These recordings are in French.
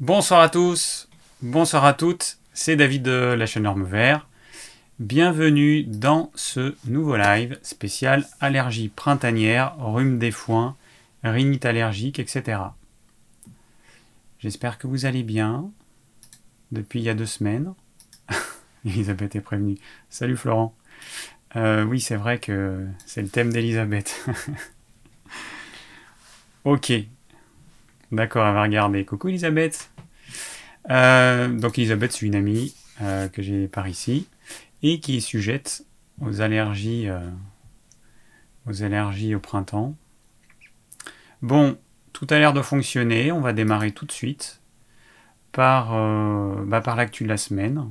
Bonsoir à tous, bonsoir à toutes, c'est David de la chaîne Norme Vert. Bienvenue dans ce nouveau live spécial allergie printanière, rhume des foins, rhinite allergique, etc. J'espère que vous allez bien depuis il y a deux semaines. Elisabeth est prévenue. Salut Florent. Euh, oui, c'est vrai que c'est le thème d'Elisabeth. ok. D'accord, elle va regarder. Coucou Elisabeth. Euh, donc Elisabeth, c'est une amie euh, que j'ai par ici et qui est sujette aux allergies, aux allergies au printemps. Bon, tout a l'air de fonctionner. On va démarrer tout de suite par, bah, par l'actu de la semaine.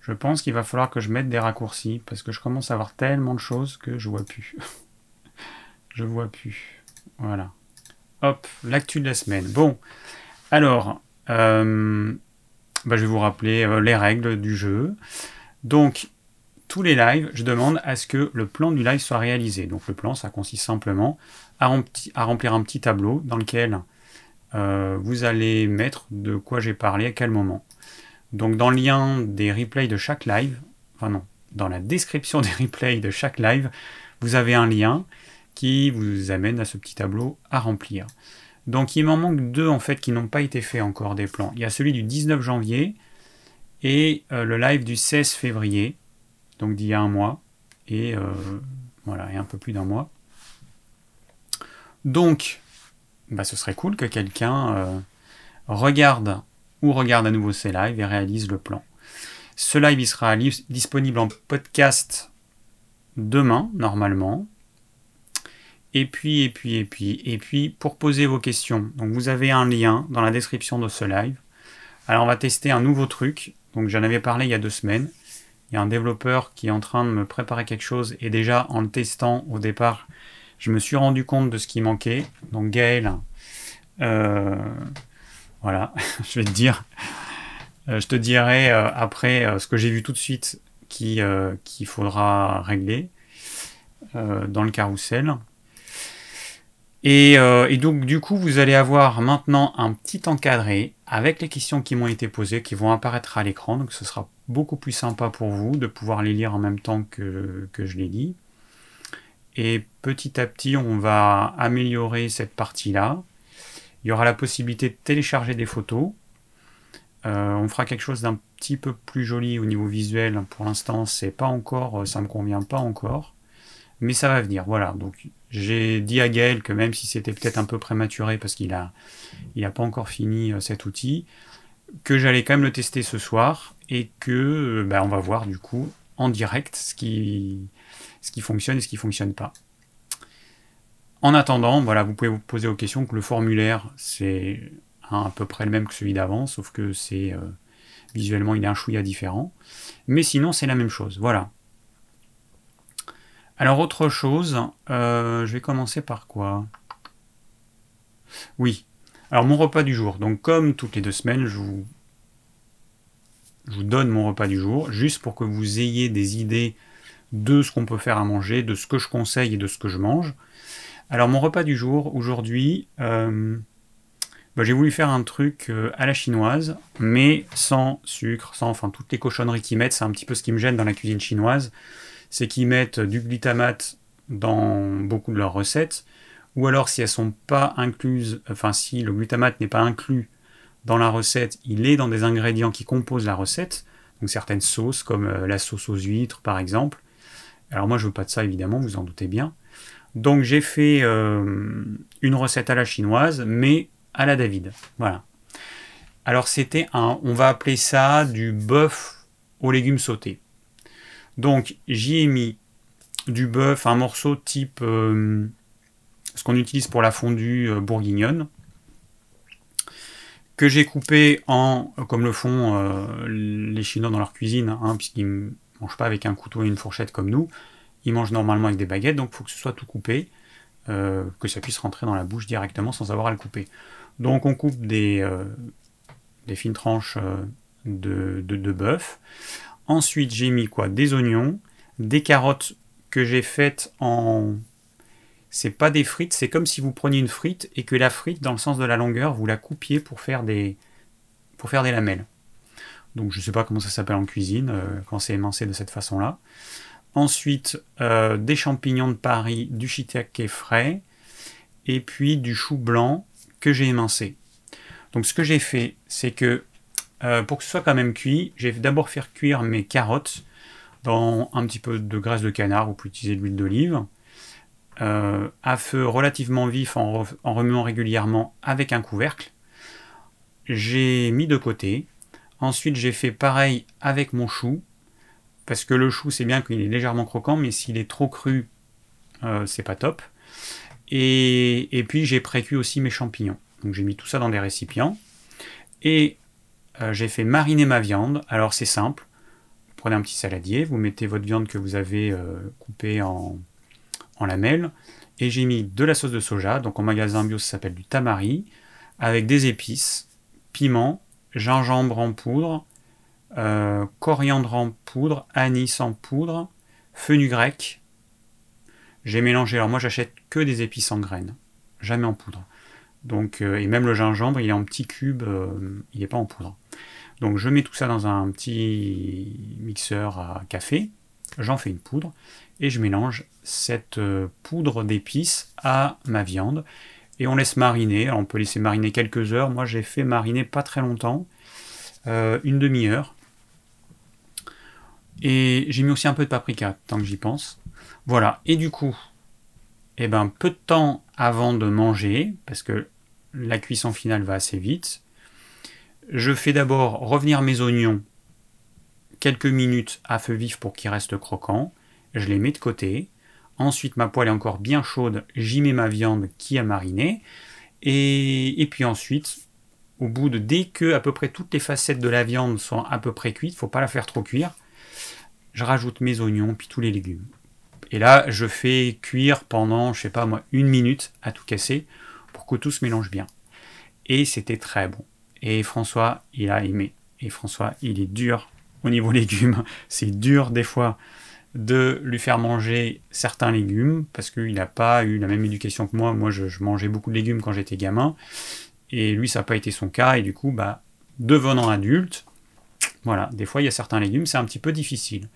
Je pense qu'il va falloir que je mette des raccourcis parce que je commence à avoir tellement de choses que je vois plus. je vois plus. Voilà. Hop, l'actu de la semaine. Bon, alors, euh, bah, je vais vous rappeler euh, les règles du jeu. Donc, tous les lives, je demande à ce que le plan du live soit réalisé. Donc, le plan, ça consiste simplement à, remplir un petit tableau dans lequel euh, vous allez mettre de quoi j'ai parlé à quel moment. Donc dans le lien des replays de chaque live, enfin non, dans la description des replays de chaque live, vous avez un lien qui vous amène à ce petit tableau à remplir. Donc il m'en manque deux en fait qui n'ont pas été faits encore des plans. Il y a celui du 19 janvier et euh, le live du 16 février, donc d'il y a un mois, et euh, voilà, un peu plus d'un mois. Donc, bah, ce serait cool que quelqu'un euh, regarde ou regarde à nouveau ces lives et réalise le plan. Ce live sera disponible en podcast demain, normalement. Et puis, et puis, et puis, et puis, pour poser vos questions, donc vous avez un lien dans la description de ce live. Alors on va tester un nouveau truc. Donc j'en avais parlé il y a deux semaines. Il y a un développeur qui est en train de me préparer quelque chose et déjà en le testant au départ, je me suis rendu compte de ce qui manquait. Donc Gaël, euh, voilà, je vais te dire. Euh, je te dirai euh, après ce que j'ai vu tout de suite qu'il faudra régler dans le carrousel. Et, donc du coup, vous allez avoir maintenant un petit encadré avec les questions qui m'ont été posées, qui vont apparaître à l'écran. Donc ce sera beaucoup plus sympa pour vous de pouvoir les lire en même temps que, que je les lis. Et petit à petit, on va améliorer cette partie-là. Il y aura la possibilité de télécharger des photos. Euh, on fera quelque chose d'un petit peu plus joli au niveau visuel. Pour l'instant, c'est pas encore, ça me convient pas encore, mais ça va venir. Voilà. Donc, j'ai dit à Gaël que même si c'était peut-être un peu prématuré parce qu'il a, il pas encore fini euh, cet outil, que j'allais quand même le tester ce soir et que, euh, bah, on va voir du coup en direct ce qui, ce qui fonctionne et ce qui fonctionne pas. En attendant, voilà, vous pouvez vous poser aux questions que le formulaire, c'est à peu près le même que celui d'avant, sauf que c'est euh, visuellement il est un chouïa différent. Mais sinon, c'est la même chose. Voilà. Alors, autre chose, euh, je vais commencer par quoi? Oui. Alors, mon repas du jour. Donc, comme toutes les deux semaines, je vous, je vous donne mon repas du jour, juste pour que vous ayez des idées de ce qu'on peut faire à manger, de ce que je conseille et de ce que je mange. Alors mon repas du jour, aujourd'hui, euh, bah, j'ai voulu faire un truc euh, à la chinoise, mais sans sucre, sans enfin toutes les cochonneries qu'ils mettent, c'est un petit peu ce qui me gêne dans la cuisine chinoise, c'est qu'ils mettent du glutamate dans beaucoup de leurs recettes, ou alors si elles sont pas incluses, enfin si le glutamate n'est pas inclus dans la recette, il est dans des ingrédients qui composent la recette, donc certaines sauces comme euh, la sauce aux huîtres par exemple. Alors moi je veux pas de ça évidemment, vous en doutez bien. Donc j'ai fait euh, une recette à la chinoise, mais à la David. Voilà. Alors c'était un, on va appeler ça du bœuf aux légumes sautés. Donc j'y ai mis du bœuf, un morceau type euh, ce qu'on utilise pour la fondue euh, bourguignonne, que j'ai coupé en, comme le font les Chinois dans leur cuisine, hein, puisqu'ils ne mangent pas avec un couteau et une fourchette comme nous, il mange normalement avec des baguettes, donc il faut que ce soit tout coupé, euh, que ça puisse rentrer dans la bouche directement sans avoir à le couper. Donc on coupe des, euh, fines tranches euh, de, bœuf. Ensuite j'ai mis quoi? Des oignons, des carottes que j'ai faites en... C'est pas des frites, c'est comme si vous preniez une frite et que la frite, dans le sens de la longueur, vous la coupiez pour faire des, pour faire des lamelles. Donc je ne sais pas comment ça s'appelle en cuisine, quand c'est émincé de cette façon-là. Ensuite, des champignons de Paris, du shiitake frais, et puis du chou blanc que j'ai émincé. Donc ce que j'ai fait, c'est que pour que ce soit quand même cuit, j'ai d'abord faire cuire mes carottes dans un petit peu de graisse de canard, vous pouvez utiliser de l'huile d'olive, euh, à feu relativement vif en, remuant régulièrement avec un couvercle. J'ai mis de côté. Ensuite, j'ai fait pareil avec mon chou, parce que le chou, c'est bien qu'il est légèrement croquant, mais s'il est trop cru, euh, c'est pas top. Et, et puis, j'ai précuit aussi mes champignons. Donc, j'ai mis tout ça dans des récipients. Et euh, j'ai fait mariner ma viande. Alors, c'est simple prenez un petit saladier, vous mettez votre viande que vous avez euh, coupée en, lamelles, et j'ai mis de la sauce de soja, donc en magasin bio ça s'appelle du tamari, avec des épices, piment, gingembre en poudre, euh, coriandre en poudre, anis en poudre, grec. J'ai mélangé, alors moi j'achète que des épices en graines, jamais en poudre. Donc, et même le gingembre, il est en petits cubes, il n'est pas en poudre. Donc je mets tout ça dans un petit mixeur à café, j'en fais une poudre, et je mélange cette euh, poudre d'épices à ma viande. Et on laisse mariner, on peut laisser mariner quelques heures, moi j'ai fait mariner pas très longtemps, euh, une demi-heure. Et j'ai mis aussi un peu de paprika, tant que j'y pense. Voilà, et du coup, eh ben, peu de temps avant de manger, parce que la cuisson finale va assez vite, je fais d'abord revenir mes oignons quelques minutes à feu vif pour qu'ils restent croquants. Je les mets de côté. Ensuite, ma poêle est encore bien chaude. J'y mets ma viande qui a mariné. Et, puis ensuite, au bout de dès que à peu près toutes les facettes de la viande sont à peu près cuites, faut pas la faire trop cuire. Je rajoute mes oignons puis tous les légumes. Et là, je fais cuire pendant, je sais pas moi, une minute à tout casser pour que tout se mélange bien. Et c'était très bon. Et François, il a aimé. Et François, il est dur au niveau légumes. C'est dur des fois de lui faire manger certains légumes parce qu'il n'a pas eu la même éducation que moi. Moi, je, mangeais beaucoup de légumes quand j'étais gamin. Et lui, ça n'a pas été son cas. Et du coup, bah, devenant adulte, voilà, des fois, il y a certains légumes, c'est un petit peu difficile.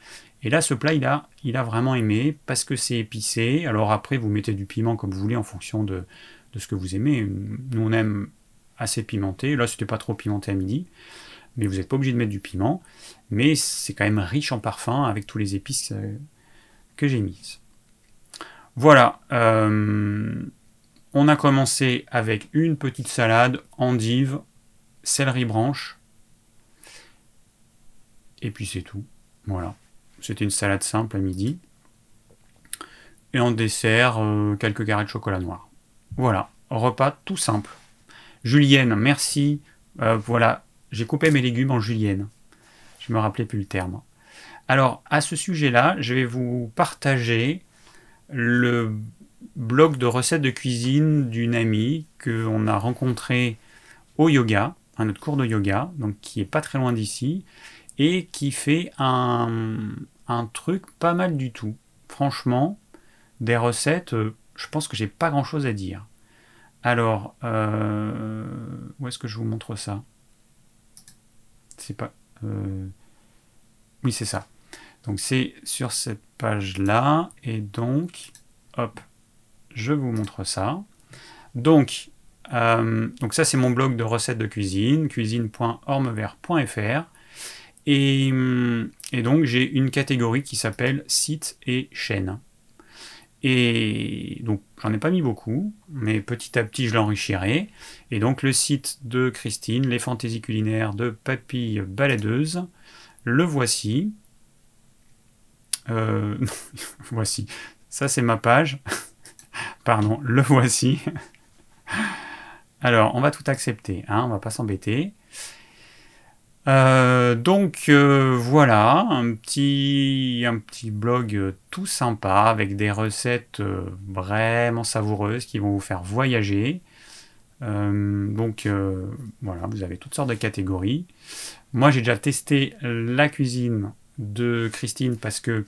Et là, ce plat, il a, il a vraiment aimé parce que c'est épicé. Alors après, vous mettez du piment comme vous voulez en fonction de, de ce que vous aimez. Nous, on aime assez pimenté. Là, c'était pas trop pimenté à midi, mais vous n'êtes pas obligé de mettre du piment. Mais c'est quand même riche en parfum avec tous les épices euh, que j'ai mises. Voilà. Euh, on a commencé avec une petite salade, endive, céleri branche. Et puis c'est tout. Voilà. C'était une salade simple à midi. Et en dessert, euh, quelques carrés de chocolat noir. Voilà. Repas tout simple. Julienne, merci. Euh, voilà, j'ai coupé mes légumes en julienne. Je me rappelais plus le terme. Alors, à ce sujet-là, je vais vous partager le blog de recettes de cuisine d'une amie qu'on a rencontrée au yoga, un autre cours de yoga, donc qui est pas très loin d'ici, et qui fait un, un, truc pas mal du tout. Franchement, des recettes, euh, je pense que j'ai pas grand chose à dire. Alors, euh, où est-ce que je vous montre ça? C'est pas. Euh, oui, c'est ça. Donc c'est sur cette page-là. Et donc, hop, je vous montre ça. Donc, euh, donc ça c'est mon blog de recettes de cuisine, cuisine.ormevert.fr. Et, et donc j'ai une catégorie qui s'appelle site et chaîne. Et donc, j'en ai pas mis beaucoup, mais petit à petit, je l'enrichirai. Et donc, le site de Christine, les fantaisies culinaires de Papille Baladeuse, le voici. Euh, voici. Ça, c'est ma page. Pardon, le voici. Alors, on va tout accepter, hein, on va pas s'embêter. Euh, donc euh, voilà, un petit, blog euh, tout sympa avec des recettes vraiment savoureuses qui vont vous faire voyager. donc voilà, vous avez toutes sortes de catégories. Moi j'ai déjà testé la cuisine de Christine parce que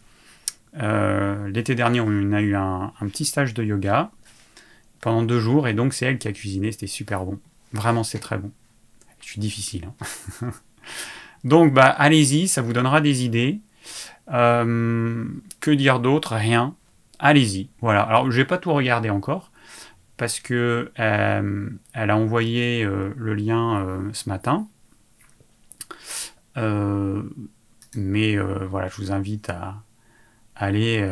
l'été dernier on a eu un, un petit stage de yoga pendant deux jours et donc c'est elle qui a cuisiné, c'était super bon. Vraiment c'est très bon Je suis difficile. hein. Donc, bah, allez-y, ça vous donnera des idées. Euh, que dire d'autre? Rien. Allez-y. Voilà. Alors, je vais pas tout regarder encore parce que euh, elle a envoyé euh, le lien ce matin. Mais voilà, je vous invite à aller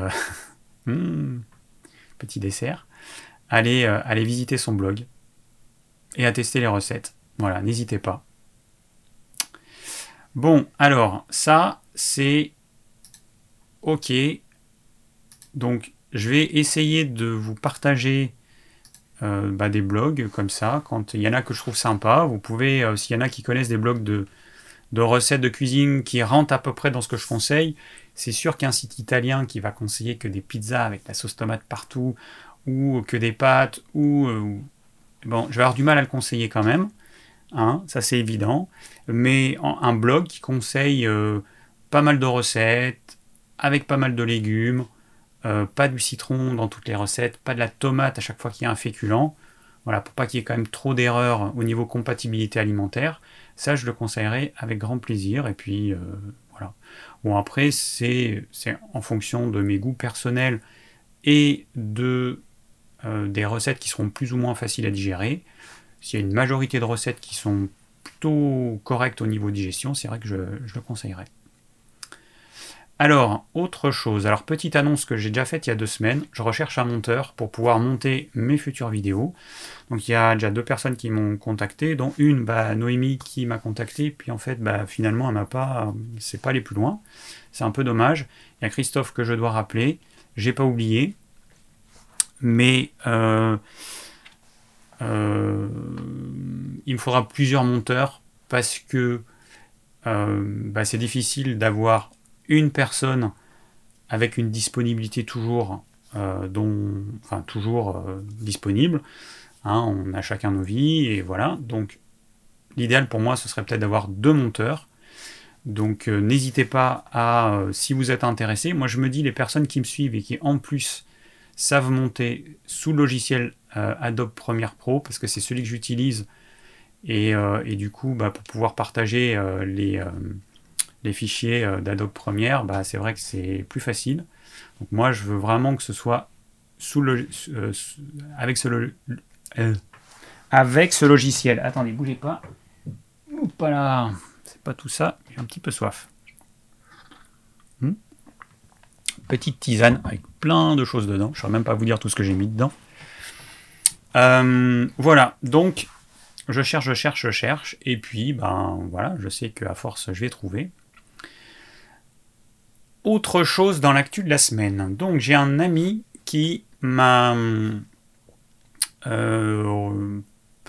hmm, petit dessert, aller, euh, aller visiter son blog et à tester les recettes. Voilà, n'hésitez pas. Bon, alors ça c'est ok. Donc je vais essayer de vous partager euh, bah, des blogs comme ça. Quand il y en a que je trouve sympa, vous pouvez, euh, s'il y en a qui connaissent des blogs de, recettes de cuisine qui rentrent à peu près dans ce que je conseille, c'est sûr qu'un site italien qui va conseiller que des pizzas avec la sauce tomate partout, ou que des pâtes, ou... euh, bon, je vais avoir du mal à le conseiller quand même, hein, ça c'est évident, mais un blog qui conseille euh, pas mal de recettes, avec pas mal de légumes, euh, pas du citron dans toutes les recettes, pas de la tomate à chaque fois qu'il y a un féculent, voilà, pour pas qu'il y ait quand même trop d'erreurs au niveau compatibilité alimentaire, ça je le conseillerais avec grand plaisir, et puis euh, voilà. Bon après c'est en fonction de mes goûts personnels et de des recettes qui seront plus ou moins faciles à digérer. S'il y a une majorité de recettes qui sont plutôt correctes au niveau digestion, c'est vrai que je, je le conseillerais. Alors, autre chose. Alors, petite annonce que j'ai déjà faite il y a deux semaines. Je recherche un monteur pour pouvoir monter mes futures vidéos. Donc, il y a déjà deux personnes qui m'ont contacté, dont une, bah, Noémie, qui m'a contacté. Puis, en fait, bah, finalement, elle m'a pas, c'est pas aller plus loin. C'est un peu dommage. Il y a Christophe que je dois rappeler. J'ai pas oublié. Mais euh, euh, il me faudra plusieurs monteurs parce que euh, bah, c'est difficile d'avoir une personne avec une disponibilité toujours, euh, toujours disponible. Hein, on a chacun nos vies et voilà. Donc l'idéal pour moi ce serait peut-être d'avoir deux monteurs. Donc n'hésitez pas à, si vous êtes intéressé, moi je me dis les personnes qui me suivent et qui en plus savent monter sous le logiciel euh, Adobe Premiere Pro, parce que c'est celui que j'utilise, et, euh, du coup bah, pour pouvoir partager euh, les, fichiers d'Adobe Premiere, bah, c'est vrai que c'est plus facile. Donc moi je veux vraiment que ce soit sous le, avec ce logiciel. Attendez, bougez pas. Oups là, c'est pas tout ça. J'ai un petit peu soif. Hmm Petite tisane avec plein de choses dedans. Je ne saurais même pas vous dire tout ce que j'ai mis dedans. Euh, voilà, donc je cherche, je cherche, je cherche, et puis ben voilà, je sais qu'à force je vais trouver. Autre chose dans l'actu de la semaine. Donc j'ai un ami qui m'a euh,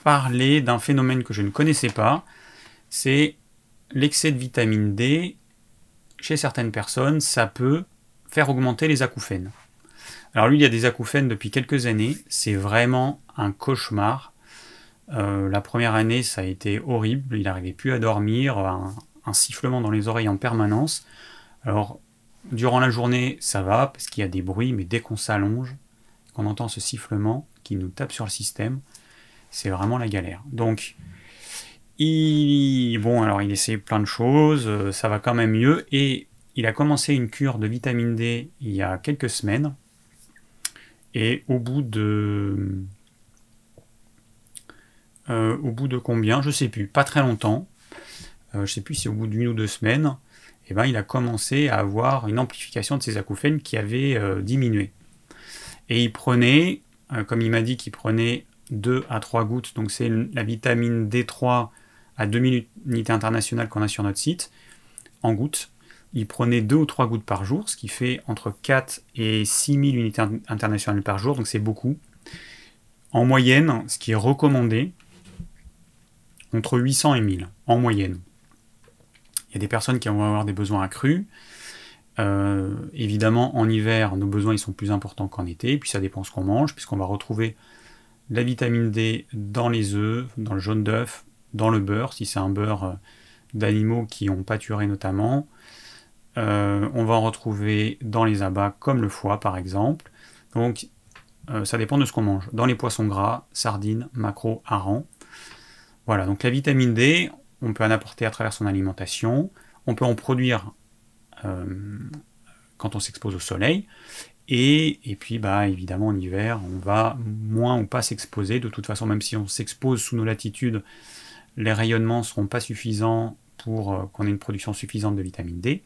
parlé d'un phénomène que je ne connaissais pas. C'est l'excès de vitamine D. Chez certaines personnes, ça peut augmenter les acouphènes. Alors lui, il y a des acouphènes depuis quelques années. C'est vraiment un cauchemar. Euh, la première année, ça a été horrible. Il n'arrivait plus à dormir, un, un sifflement dans les oreilles en permanence. Alors, durant la journée, ça va parce qu'il y a des bruits, mais dès qu'on s'allonge, qu'on entend ce sifflement qui nous tape sur le système, c'est vraiment la galère. Donc, il, bon, alors il essaie plein de choses, euh, ça va quand même mieux, et il a commencé une cure de vitamine D il y a quelques semaines, et au bout de, euh, au bout de combien, je sais plus, pas très longtemps, euh, je sais plus si au bout d'une ou deux semaines, eh ben, il a commencé à avoir une amplification de ses acouphènes qui avait euh, diminué. Et il prenait, comme il m'a dit qu'il prenait 2 à 3 gouttes, donc c'est la vitamine D3 à 2000 unités internationales qu'on a sur notre site, en gouttes. Il prenait 2 ou 3 gouttes par jour, ce qui fait entre 4 et 6000 unités in- internationales par jour, donc c'est beaucoup. En moyenne, ce qui est recommandé, entre 800 et 1000, en moyenne. Il y a des personnes qui vont avoir des besoins accrus. Euh, évidemment, en hiver, nos besoins ils sont plus importants qu'en été, puis ça dépend ce qu'on mange, puisqu'on va retrouver la vitamine D dans les œufs, dans le jaune d'œuf, dans le beurre, si c'est un beurre euh, d'animaux qui ont pâturé notamment. Euh, on va en retrouver dans les abats comme le foie par exemple. Donc euh, ça dépend de ce qu'on mange. Dans les poissons gras, sardines, maquereaux, harengs. Voilà, donc la vitamine D, on peut en apporter à travers son alimentation, on peut en produire euh, quand on s'expose au soleil, et, et, puis bah, évidemment en hiver, on va moins ou pas s'exposer, de toute façon même si on s'expose sous nos latitudes, les rayonnements ne seront pas suffisants pour qu'on ait une production suffisante de vitamine D.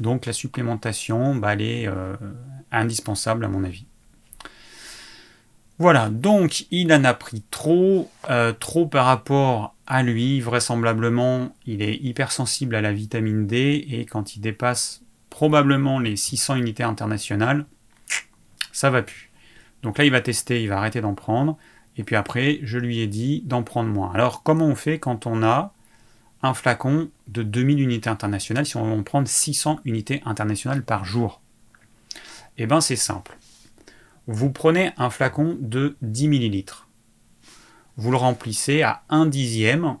Donc la supplémentation, bah, elle est euh, indispensable à mon avis. Voilà, donc il en a pris trop, euh, trop par rapport à lui. Vraisemblablement, il est hypersensible à la vitamine D et quand il dépasse probablement les 600 unités internationales, ça va plus. Donc là, il va tester, il va arrêter d'en prendre. Et puis après, je lui ai dit d'en prendre moins. Alors, comment on fait quand on a un flacon de 2000 unités internationales si on veut prendre 600 unités internationales par jour Eh bien, c'est simple. Vous prenez un flacon de 10 millilitres. Vous le remplissez à 1 dixième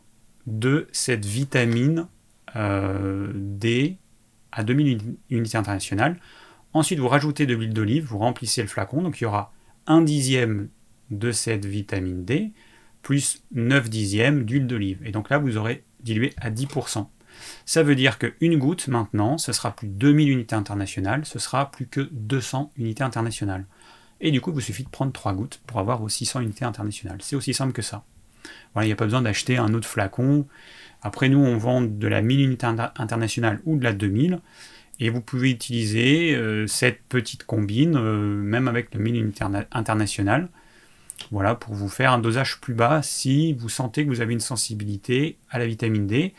de cette vitamine euh, D à 2000 unités internationales. Ensuite, vous rajoutez de l'huile d'olive, vous remplissez le flacon, donc il y aura 1 dixième de cette vitamine D, plus 9 dixièmes d'huile d'olive. Et donc là, vous aurez dilué à 10%. Ça veut dire qu'une goutte, maintenant, ce sera plus 2000 unités internationales, ce sera plus que 200 unités internationales. Et du coup, il vous suffit de prendre 3 gouttes pour avoir vos 600 unités internationales. C'est aussi simple que ça. Voilà, il n'y a pas besoin d'acheter un autre flacon. Après, nous, on vend de la 1000 unités internationales ou de la 2000. Et vous pouvez utiliser euh, cette petite combine, euh, même avec le 1000 unités internationales. Voilà, pour vous faire un dosage plus bas si vous sentez que vous avez une sensibilité à la vitamine D.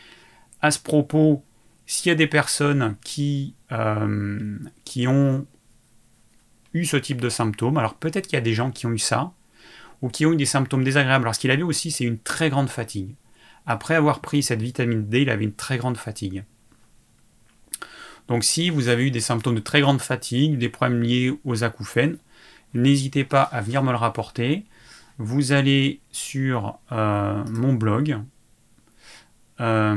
À ce propos, s'il y a des personnes qui, euh, qui ont eu ce type de symptômes, alors peut-être qu'il y a des gens qui ont eu ça, ou qui ont eu des symptômes désagréables. Alors ce qu'il avait aussi, c'est une très grande fatigue. Après avoir pris cette vitamine D, il avait une très grande fatigue. Donc si vous avez eu des symptômes de très grande fatigue, des problèmes liés aux acouphènes, n'hésitez pas à venir me le rapporter. Vous allez sur euh, mon blog. Euh,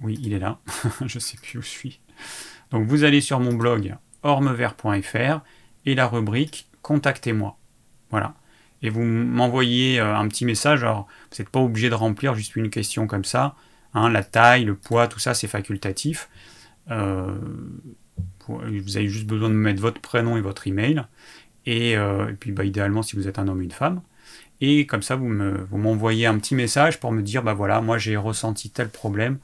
oui, il est là. je ne sais plus où je suis. Donc vous allez sur mon blog ormevert.fr et la rubrique Contactez-moi. Voilà. Et vous m'envoyez euh, un petit message. Alors, vous n'êtes pas obligé de remplir juste une question comme ça. Hein, la taille, le poids, tout ça, c'est facultatif. Vous avez juste besoin de mettre votre prénom et votre email. Et, euh, et puis, bah, idéalement, si vous êtes un homme ou une femme. Et comme ça, vous m'envoyez un petit message pour me dire, bah voilà, moi j'ai ressenti tel problème.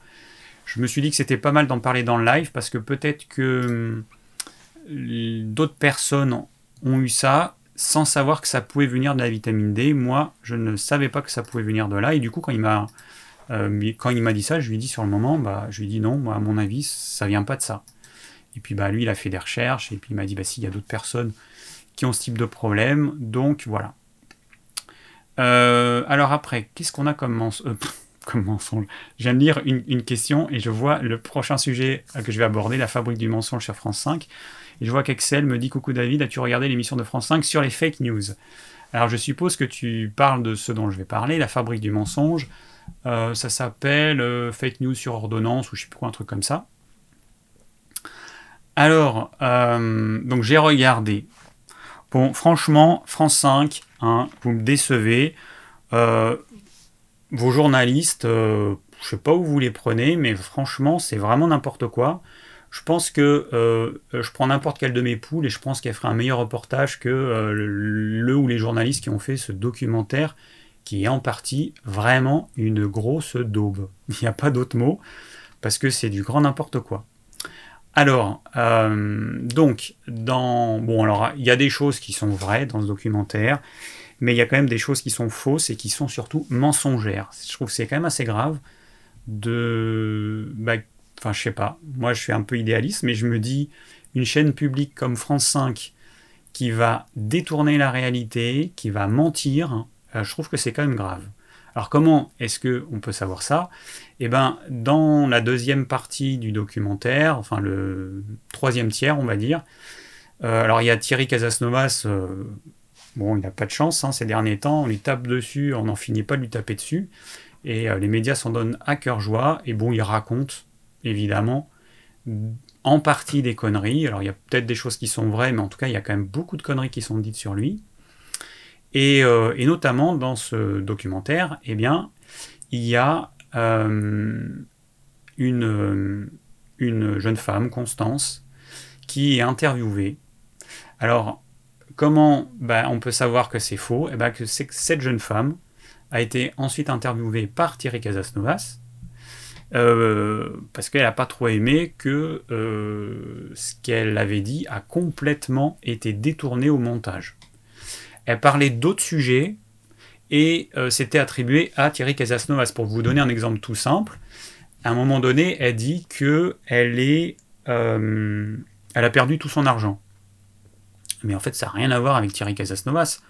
Je me suis dit que c'était pas mal d'en parler dans le live parce que peut-être que hum, d'autres personnes ont eu ça sans savoir que ça pouvait venir de la vitamine D. Moi, je ne savais pas que ça pouvait venir de là. Et du coup, quand il m'a euh, quand il m'a dit ça, je lui ai dit sur le moment, bah, je lui ai dit non, moi, à mon avis, ça vient pas de ça. Et puis bah, lui, il a fait des recherches, et puis il m'a dit, bah, s'il y a d'autres personnes qui ont ce type de problème, donc voilà. Euh, alors après, qu'est-ce qu'on a comme, euh, mensonge? Je viens de lire une, une, question, et je vois le prochain sujet que je vais aborder, la fabrique du mensonge sur France 5. Et je vois qu'Excel me dit, coucou David, as-tu regardé l'émission de France 5 sur les fake news? Alors je suppose que tu parles de ce dont je vais parler, la fabrique du mensonge. Euh, ça s'appelle Fake News sur ordonnance ou je sais plus quoi, un truc comme ça. Alors, euh, donc j'ai regardé. Bon, franchement, France 5, hein, vous me décevez. Euh, vos journalistes, euh, je sais pas où vous les prenez, mais franchement, c'est vraiment n'importe quoi. Je pense que je prends n'importe quel de mes poules et je pense qu'elle ferait un meilleur reportage que le, ou les journalistes qui ont fait ce documentaire, qui est en partie vraiment une grosse daube. Il n'y a pas d'autre mot, parce que c'est du grand n'importe quoi. Alors, euh, donc, dans. Bon, alors, il y a des choses qui sont vraies dans ce documentaire, mais il y a quand même des choses qui sont fausses et qui sont surtout mensongères. Je trouve que c'est quand même assez grave de. Bah, enfin, je sais pas. Moi, je suis un peu idéaliste, mais je me dis, une chaîne publique comme France 5 qui va détourner la réalité, qui va mentir, euh, je trouve que c'est quand même grave. Alors comment est-ce qu'on peut savoir ça? Eh bien, dans la deuxième partie du documentaire, enfin le troisième tiers, on va dire, euh, alors il y a Thierry Casasnovas, euh, bon, il n'a pas de chance hein, ces derniers temps, on lui tape dessus, on n'en finit pas de lui taper dessus, et euh, les médias s'en donnent à cœur joie, et bon, il raconte, évidemment, en partie des conneries, alors il y a peut-être des choses qui sont vraies, mais en tout cas, il y a quand même beaucoup de conneries qui sont dites sur lui. Et, notamment dans ce documentaire, eh bien, il y a une, une jeune femme, Constance, qui est interviewée. Alors, comment ben, on peut savoir que c'est faux? Eh ben, Que cette jeune femme a été ensuite interviewée par Thierry Casasnovas, euh, parce qu'elle n'a pas trop aimé que euh, ce qu'elle avait dit a complètement été détourné au montage. Elle parlait d'autres sujets et euh, c'était attribué à Thierry Casasnovas. Pour vous donner un exemple tout simple, à un moment donné, elle dit que elle est, elle a perdu tout son argent. Mais en fait, ça n'a rien à voir avec Thierry Casasnovas.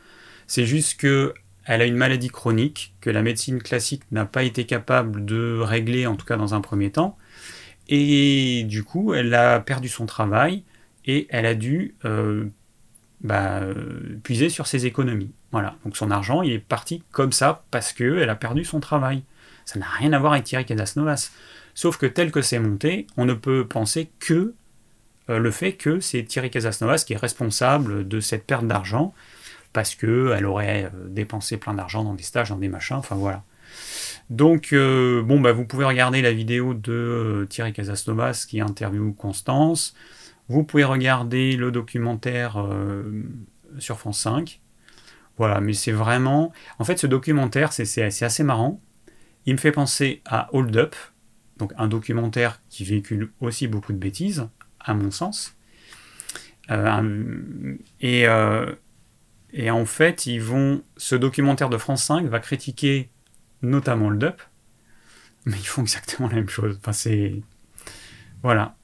C'est juste que elle a une maladie chronique que la médecine classique n'a pas été capable de régler, en tout cas dans un premier temps. Et du coup, elle a perdu son travail et elle a dû euh, bah, puiser sur ses économies. Voilà. Donc son argent, il est parti comme ça parce qu'elle a perdu son travail. Ça n'a rien à voir avec Thierry Casasnovas. Sauf que tel que c'est monté, on ne peut penser que euh, le fait que c'est Thierry Casasnovas qui est responsable de cette perte d'argent parce qu'elle aurait euh, dépensé plein d'argent dans des stages, dans des machins, enfin voilà. Donc, euh, bon, bah, vous pouvez regarder la vidéo de Thierry Casasnovas qui interviewe Constance. Vous pouvez regarder le documentaire sur France 5. Voilà, mais c'est vraiment. En fait, ce documentaire, c'est assez marrant. Il me fait penser à Hold Up, donc un documentaire qui véhicule aussi beaucoup de bêtises, à mon sens. Euh, et, euh, et, en fait, ils ce documentaire de France 5 va critiquer notamment le DUP, mais ils font exactement la même chose. Enfin, c'est. Voilà.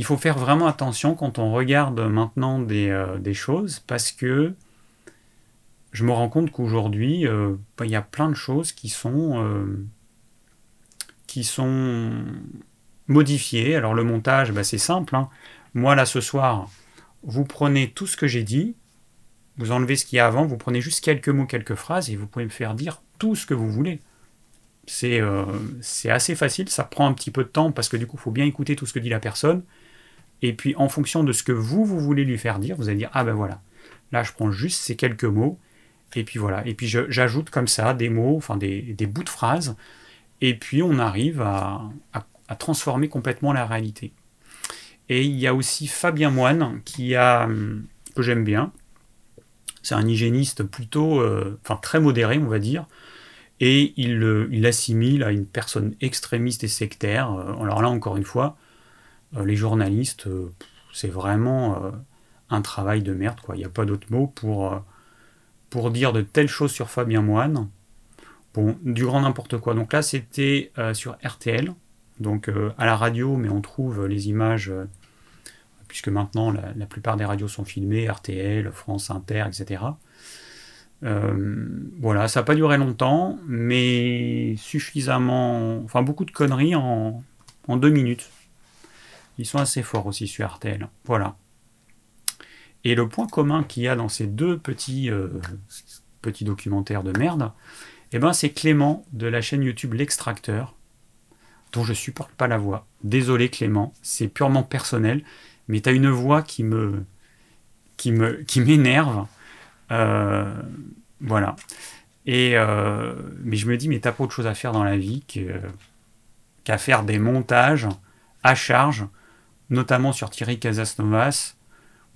Il faut faire vraiment attention quand on regarde maintenant des, euh, choses, parce que je me rends compte qu'aujourd'hui, bah, il y a plein de choses qui sont. sont modifier. Alors le montage, bah, c'est simple. Hein. Moi là ce soir, vous prenez tout ce que j'ai dit, vous enlevez ce qu'il y a avant, vous prenez juste quelques mots, quelques phrases et vous pouvez me faire dire tout ce que vous voulez. C'est euh, assez facile, ça prend un petit peu de temps parce que du coup il faut bien écouter tout ce que dit la personne. Et puis en fonction de ce que vous, vous voulez lui faire dire, vous allez dire, ah ben voilà, là je prends juste ces quelques mots. Et puis voilà, et puis j'ajoute comme ça des mots, enfin des, bouts de phrases, et puis on arrive à, transformer complètement la réalité. Et il y a aussi Fabien Moine, qui a, hum, que j'aime bien. C'est un hygiéniste plutôt, euh, enfin très modéré, on va dire. Et il, euh, il assimile à une personne extrémiste et sectaire. Euh, alors là, encore une fois, les journalistes, c'est vraiment un travail de merde. Quoi. Il n'y a pas d'autre mot pour, pour dire de telles choses sur Fabien Moine. Bon, du grand n'importe quoi. Donc là, c'était sur RTL donc euh, à la radio, mais on trouve les images, euh, puisque maintenant la, plupart des radios sont filmées, RTL, France Inter, etc. Euh, voilà, ça n'a pas duré longtemps, mais suffisamment, enfin beaucoup de conneries en, deux minutes. Ils sont assez forts aussi sur RTL. Voilà. Et le point commun qu'il y a dans ces deux petits, petits documentaires de merde, eh ben, c'est Clément de la chaîne YouTube L'Extracteur, dont je supporte pas la voix. Désolé Clément, c'est purement personnel, mais tu une voix qui me qui me qui m'énerve. Euh, voilà. Et euh, mais je me dis, mais t'as pas autre chose à faire dans la vie qu'à faire des montages à charge, notamment sur Thierry Casasnovas,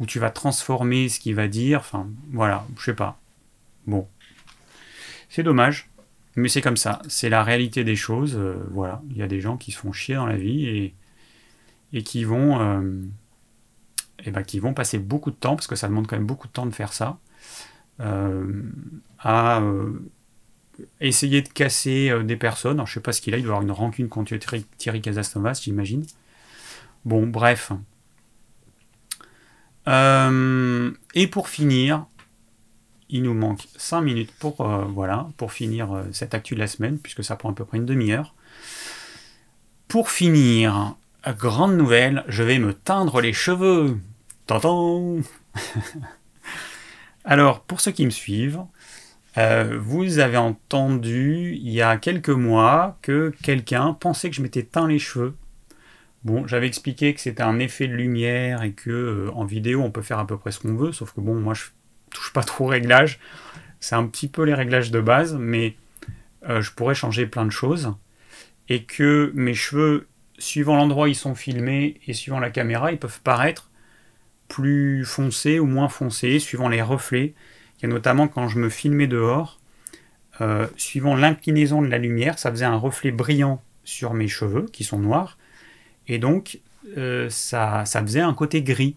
où tu vas transformer ce qu'il va dire. Enfin, voilà, je sais pas. Bon, c'est dommage. Mais c'est comme ça, c'est la réalité des choses. Euh, voilà, il y a des gens qui se font chier dans la vie et, et qui vont et euh, eh ben, qui vont passer beaucoup de temps, parce que ça demande quand même beaucoup de temps de faire ça, euh, à essayer de casser des personnes. Alors, je sais pas ce qu'il a, il doit avoir une rancune contre Thierry Casasnovas, j'imagine. Bon, bref. et pour finir, il nous manque 5 minutes pour, euh, voilà, pour finir euh, cette actu de la semaine, puisque ça prend à peu près une demi-heure. Pour finir, grande nouvelle, je vais me teindre les cheveux. Tantan Alors, pour ceux qui me suivent, euh, vous avez entendu il y a quelques mois que quelqu'un pensait que je m'étais teint les cheveux. Bon, j'avais expliqué que c'était un effet de lumière et que en vidéo on peut faire à peu près ce qu'on veut, sauf que bon, moi je touche pas trop au réglage. c'est un petit peu les réglages de base, mais euh, je pourrais changer plein de choses. Et que mes cheveux, suivant l'endroit où ils sont filmés et suivant la caméra, ils peuvent paraître plus foncés ou moins foncés, suivant les reflets. Il y a notamment quand je me filmais dehors, euh, suivant l'inclinaison de la lumière, ça faisait un reflet brillant sur mes cheveux, qui sont noirs. Et donc, euh, ça, ça faisait un côté gris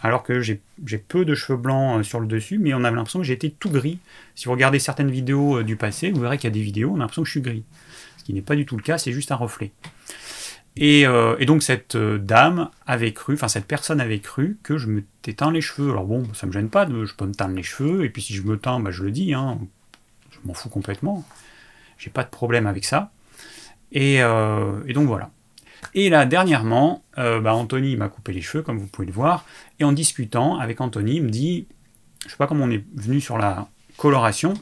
alors que j'ai peu de cheveux blancs euh, sur le dessus, mais on avait l'impression que j'étais tout gris. Si vous regardez certaines vidéos euh, du passé, vous verrez qu'il y a des vidéos, on a l'impression que je suis gris. Ce qui n'est pas du tout le cas, c'est juste un reflet. Et, donc cette dame avait cru, enfin cette personne avait cru que je me teins les cheveux. Alors bon, ça me gêne pas, je peux me teindre les cheveux, et puis si je me teins, bah, je le dis, hein, je m'en fous complètement. J'ai pas de problème avec ça. et donc voilà. Et là, dernièrement, euh, bah, Anthony m'a coupé les cheveux, comme vous pouvez le voir, et en discutant avec Anthony, il me dit, je sais pas comment on est venu sur la coloration,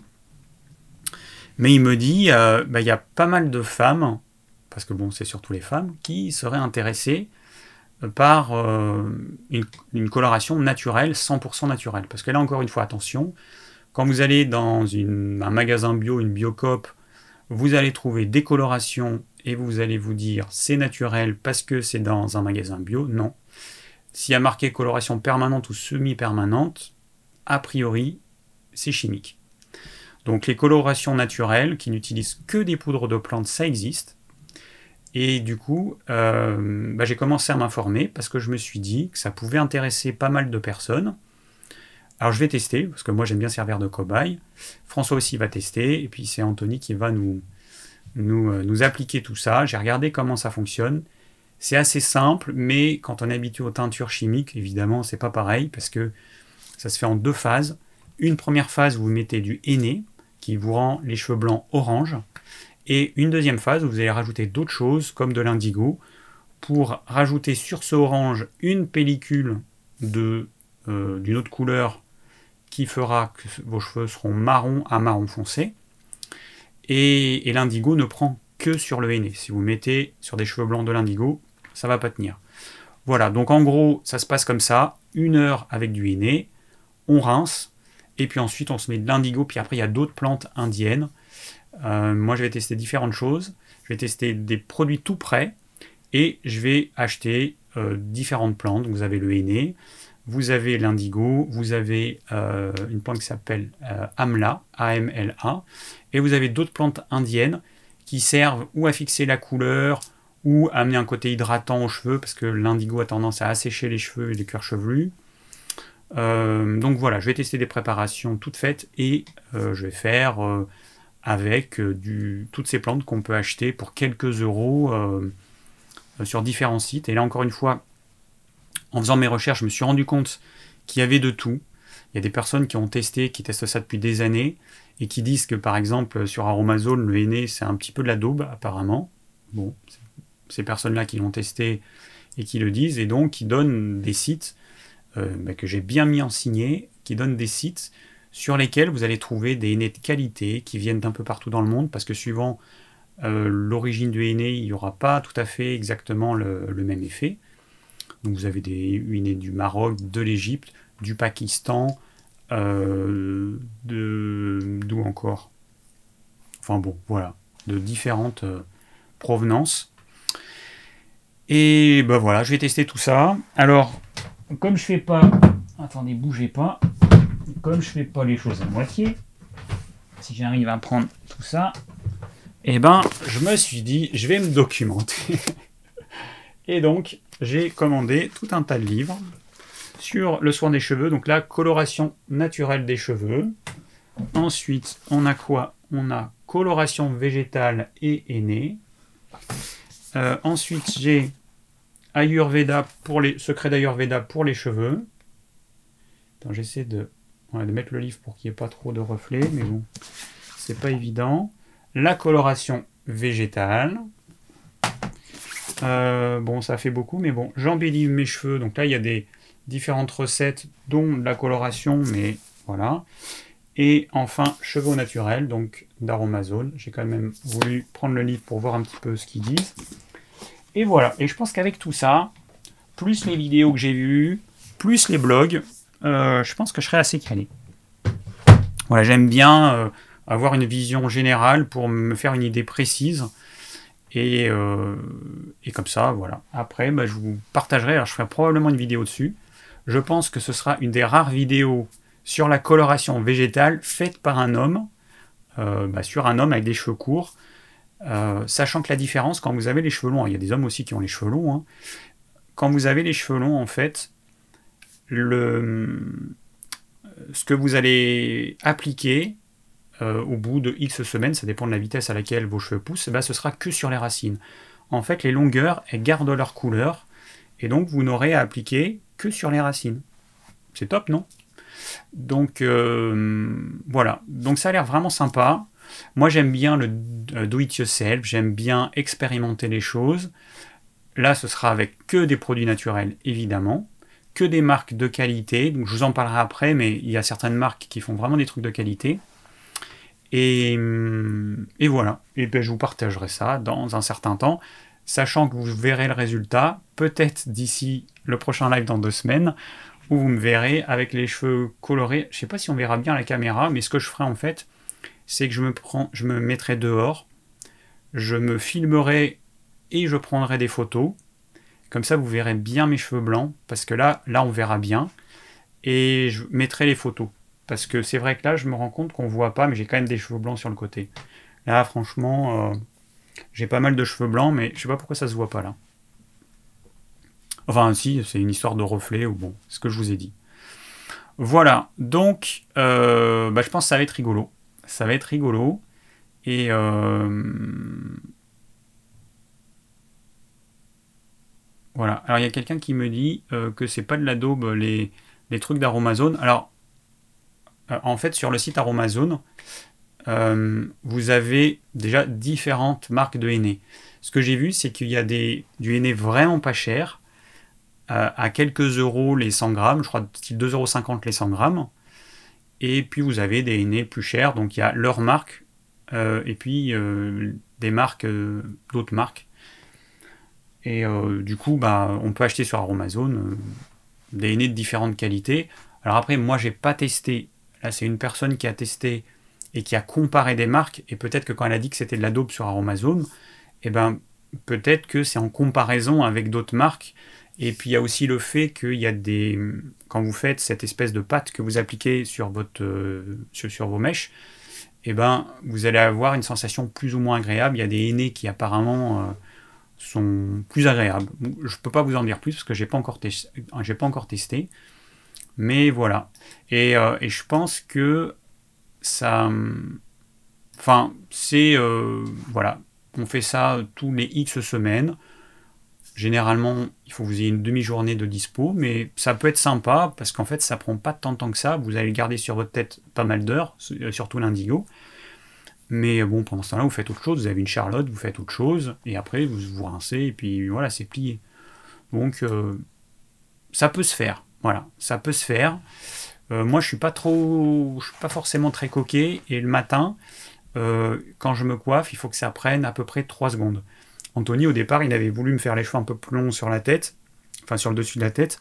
mais il me dit, euh, bah, il y a pas mal de femmes, parce que bon, c'est surtout les femmes, qui seraient intéressées par euh, une, coloration naturelle, 100% naturelle. Parce que là, encore une fois, attention, quand vous allez dans un magasin bio, une biocop, vous allez trouver des colorations et vous allez vous dire c'est naturel parce que c'est dans un magasin bio. Non. S'il y a marqué coloration permanente ou semi-permanente, a priori, c'est chimique. Donc les colorations naturelles qui n'utilisent que des poudres de plantes, ça existe. Et du coup, euh, bah, j'ai commencé à m'informer parce que je me suis dit que ça pouvait intéresser pas mal de personnes. Alors je vais tester, parce que moi j'aime bien servir de cobaye. François aussi va tester, et puis c'est Anthony qui va nous, euh, nous appliquer tout ça. J'ai regardé comment ça fonctionne. C'est assez simple, mais quand on est habitué aux teintures chimiques, évidemment, c'est pas pareil parce que ça se fait en deux phases. Une première phase, vous mettez du henné qui vous rend les cheveux blancs orange. Et une deuxième phase où vous allez rajouter d'autres choses comme de l'indigo pour rajouter sur ce orange une pellicule euh, d'une autre couleur fera que vos cheveux seront marron à marron foncé. Et, l'indigo ne prend que sur le henné. Si vous mettez sur des cheveux blancs de l'indigo, ça va pas tenir. Voilà, donc en gros, ça se passe comme ça. Une heure avec du henné, on rince, et puis ensuite on se met de l'indigo, puis après il y a d'autres plantes indiennes. Euh, moi je vais tester différentes choses. Je vais tester des produits tout prêts, et je vais acheter euh, différentes plantes. vous avez le henné, vous avez l'indigo, vous avez euh, une plante qui s'appelle Amla, A-M-L-A, et vous avez d'autres plantes indiennes qui servent ou à fixer la couleur ou à amener un côté hydratant aux cheveux parce que l'indigo a tendance à assécher les cheveux et les cuirs chevelus. Euh, donc voilà, je vais tester des préparations toutes faites et euh, je vais faire euh, avec toutes ces plantes qu'on peut acheter pour quelques euros sur différents sites. Et là encore une fois, en faisant mes recherches, je me suis rendu compte qu'il y avait de tout. Il y a des personnes qui ont testé, qui testent ça depuis des années, et qui disent que par exemple sur Aromazone, le henné c'est un petit peu de la daube apparemment. Bon, ces personnes-là qui l'ont testé et qui le disent, et donc qui donnent des sites euh, bah, que j'ai bien mis en signé, qui donnent des sites sur lesquels vous allez trouver des hennés de qualité qui viennent d'un peu partout dans le monde, parce que suivant euh, l'origine du henné, il n'y aura pas tout à fait exactement le, même effet. Donc vous avez des hennés du Maroc, de l'Égypte, du Pakistan, euh, de d'où encore? Enfin bon, voilà, de différentes euh, provenances. Et ben voilà, je vais tester tout ça. Alors, comme je fais pas, attendez, bougez pas. Comme je fais pas les choses à moitié, si j'arrive à prendre tout ça, eh ben, je me suis dit, je vais me documenter. Et donc, j'ai commandé tout un tas de livres sur le soin des cheveux, donc la coloration naturelle des cheveux. Ensuite, on a quoi? On a coloration végétale et aînée. Euh, ensuite, j'ai Ayurveda pour les secrets d'Ayurveda pour les cheveux. J'essaie de, mettre le livre pour qu'il n'y ait pas trop de reflets, mais bon, c'est pas évident. La coloration végétale. Euh, bon, ça fait beaucoup, mais bon, j'embellis mes cheveux. Donc là, il y a des, différentes recettes, dont la coloration, mais voilà. Et enfin, cheveux naturels, donc d'Aromazone. J'ai quand même voulu prendre le livre pour voir un petit peu ce qu'ils disent. Et voilà. Et je pense qu'avec tout ça, plus les vidéos que j'ai vues, plus les blogs, euh, je pense que je serai assez calé. Voilà, j'aime bien avoir une vision générale pour me faire une idée précise. Et, et comme ça, voilà. Après, bah, je vous partagerai, alors je ferai probablement une vidéo dessus. Je pense que ce sera une des rares vidéos sur la coloration végétale faite par un homme, bah, sur un homme avec des cheveux courts. sachant que la différence, quand vous avez les cheveux longs, il y a des hommes aussi qui ont les cheveux longs, hein, quand vous avez les cheveux longs, en fait, ce que vous allez appliquer euh, au bout de X semaines, ça dépend de la vitesse à laquelle vos cheveux poussent, bah, ce sera que sur les racines. En fait, les longueurs, gardent leur couleur, et donc vous n'aurez à appliquer que sur les racines. C'est top, non? Donc euh, voilà, donc ça a l'air vraiment sympa. Moi j'aime bien le euh, do it yourself, j'aime bien expérimenter les choses. Là, ce sera avec que des produits naturels, évidemment, que des marques de qualité. Je vous en parlerai après, mais il y a certaines marques qui font vraiment des trucs de qualité. Et, hum, voilà. Et bien, je vous partagerai ça dans un certain temps, sachant que vous verrez le résultat, peut-être d'ici le prochain live dans deux semaines, où vous me verrez avec les cheveux colorés. Je ne sais pas si on verra bien la caméra, mais ce que je ferai en fait, c'est que je me, prends, je me mettrai dehors, je me filmerai et je prendrai des photos. Comme ça, vous verrez bien mes cheveux blancs, parce que là, là, on verra bien. Et je mettrai les photos. Parce que c'est vrai que là, je me rends compte qu'on voit pas, mais j'ai quand même des cheveux blancs sur le côté. Là, franchement, euh, j'ai pas mal de cheveux blancs, mais je sais pas pourquoi ça se voit pas là. Enfin, si, c'est une histoire de reflet, ou bon, ce que je vous ai dit. Voilà, donc, euh, bah, je pense que ça va être rigolo. Ça va être rigolo. Et euh, Voilà. Alors il y a quelqu'un qui me dit euh, que c'est pas de la daube les, trucs d'Aromazone. Alors en fait sur le site Aromazone, euh, vous avez déjà différentes marques de henné. Ce que j'ai vu, c'est qu'il y a des, du henné vraiment pas cher, à quelques euros les 100 grammes, je crois 2,50 euros les 100 grammes. Et puis vous avez des henné plus chers, donc il y a leur marque, et puis des marques, d'autres marques. Et euh, du coup, bah, on peut acheter sur Aromazone euh, des hennées de différentes qualités. Alors après, moi, j'ai pas testé. Là, c'est une personne qui a testé et qui a comparé des marques. Et peut-être que quand elle a dit que c'était de la dope sur Aromazone, eh ben, peut-être que c'est en comparaison avec d'autres marques. Et puis il y a aussi le fait qu'il y a des. Quand vous faites cette espèce de pâte que vous appliquez sur, votre, euh, sur, vos mèches, eh ben, vous allez avoir une sensation plus ou moins agréable. Il y a des hennées qui apparemment sont plus agréables. Je ne peux pas vous en dire plus parce que testé, j'ai pas encore testé. Mais voilà. Et, euh, et, je pense que ça, enfin, c'est euh, voilà, on fait ça tous les X semaines. Généralement, il faut que vous ayez une demi-journée de dispo, mais ça peut être sympa parce qu'en fait, ça prend pas tant de temps que ça. Vous allez le garder sur votre tête pas mal d'heures, surtout l'indigo. Mais bon, pendant ce temps-là, vous faites autre chose, vous avez une charlotte, vous faites autre chose, et après, vous vous rincez, et puis voilà, c'est plié. Donc, euh, ça peut se faire. Voilà, ça peut se faire. Euh, moi, je suis pas trop, je suis pas forcément très coquet, et le matin, euh, quand je me coiffe, il faut que ça prenne à peu près 3 secondes. Anthony, au départ, il avait voulu me faire les cheveux un peu plus longs sur la tête, enfin sur le dessus de la tête.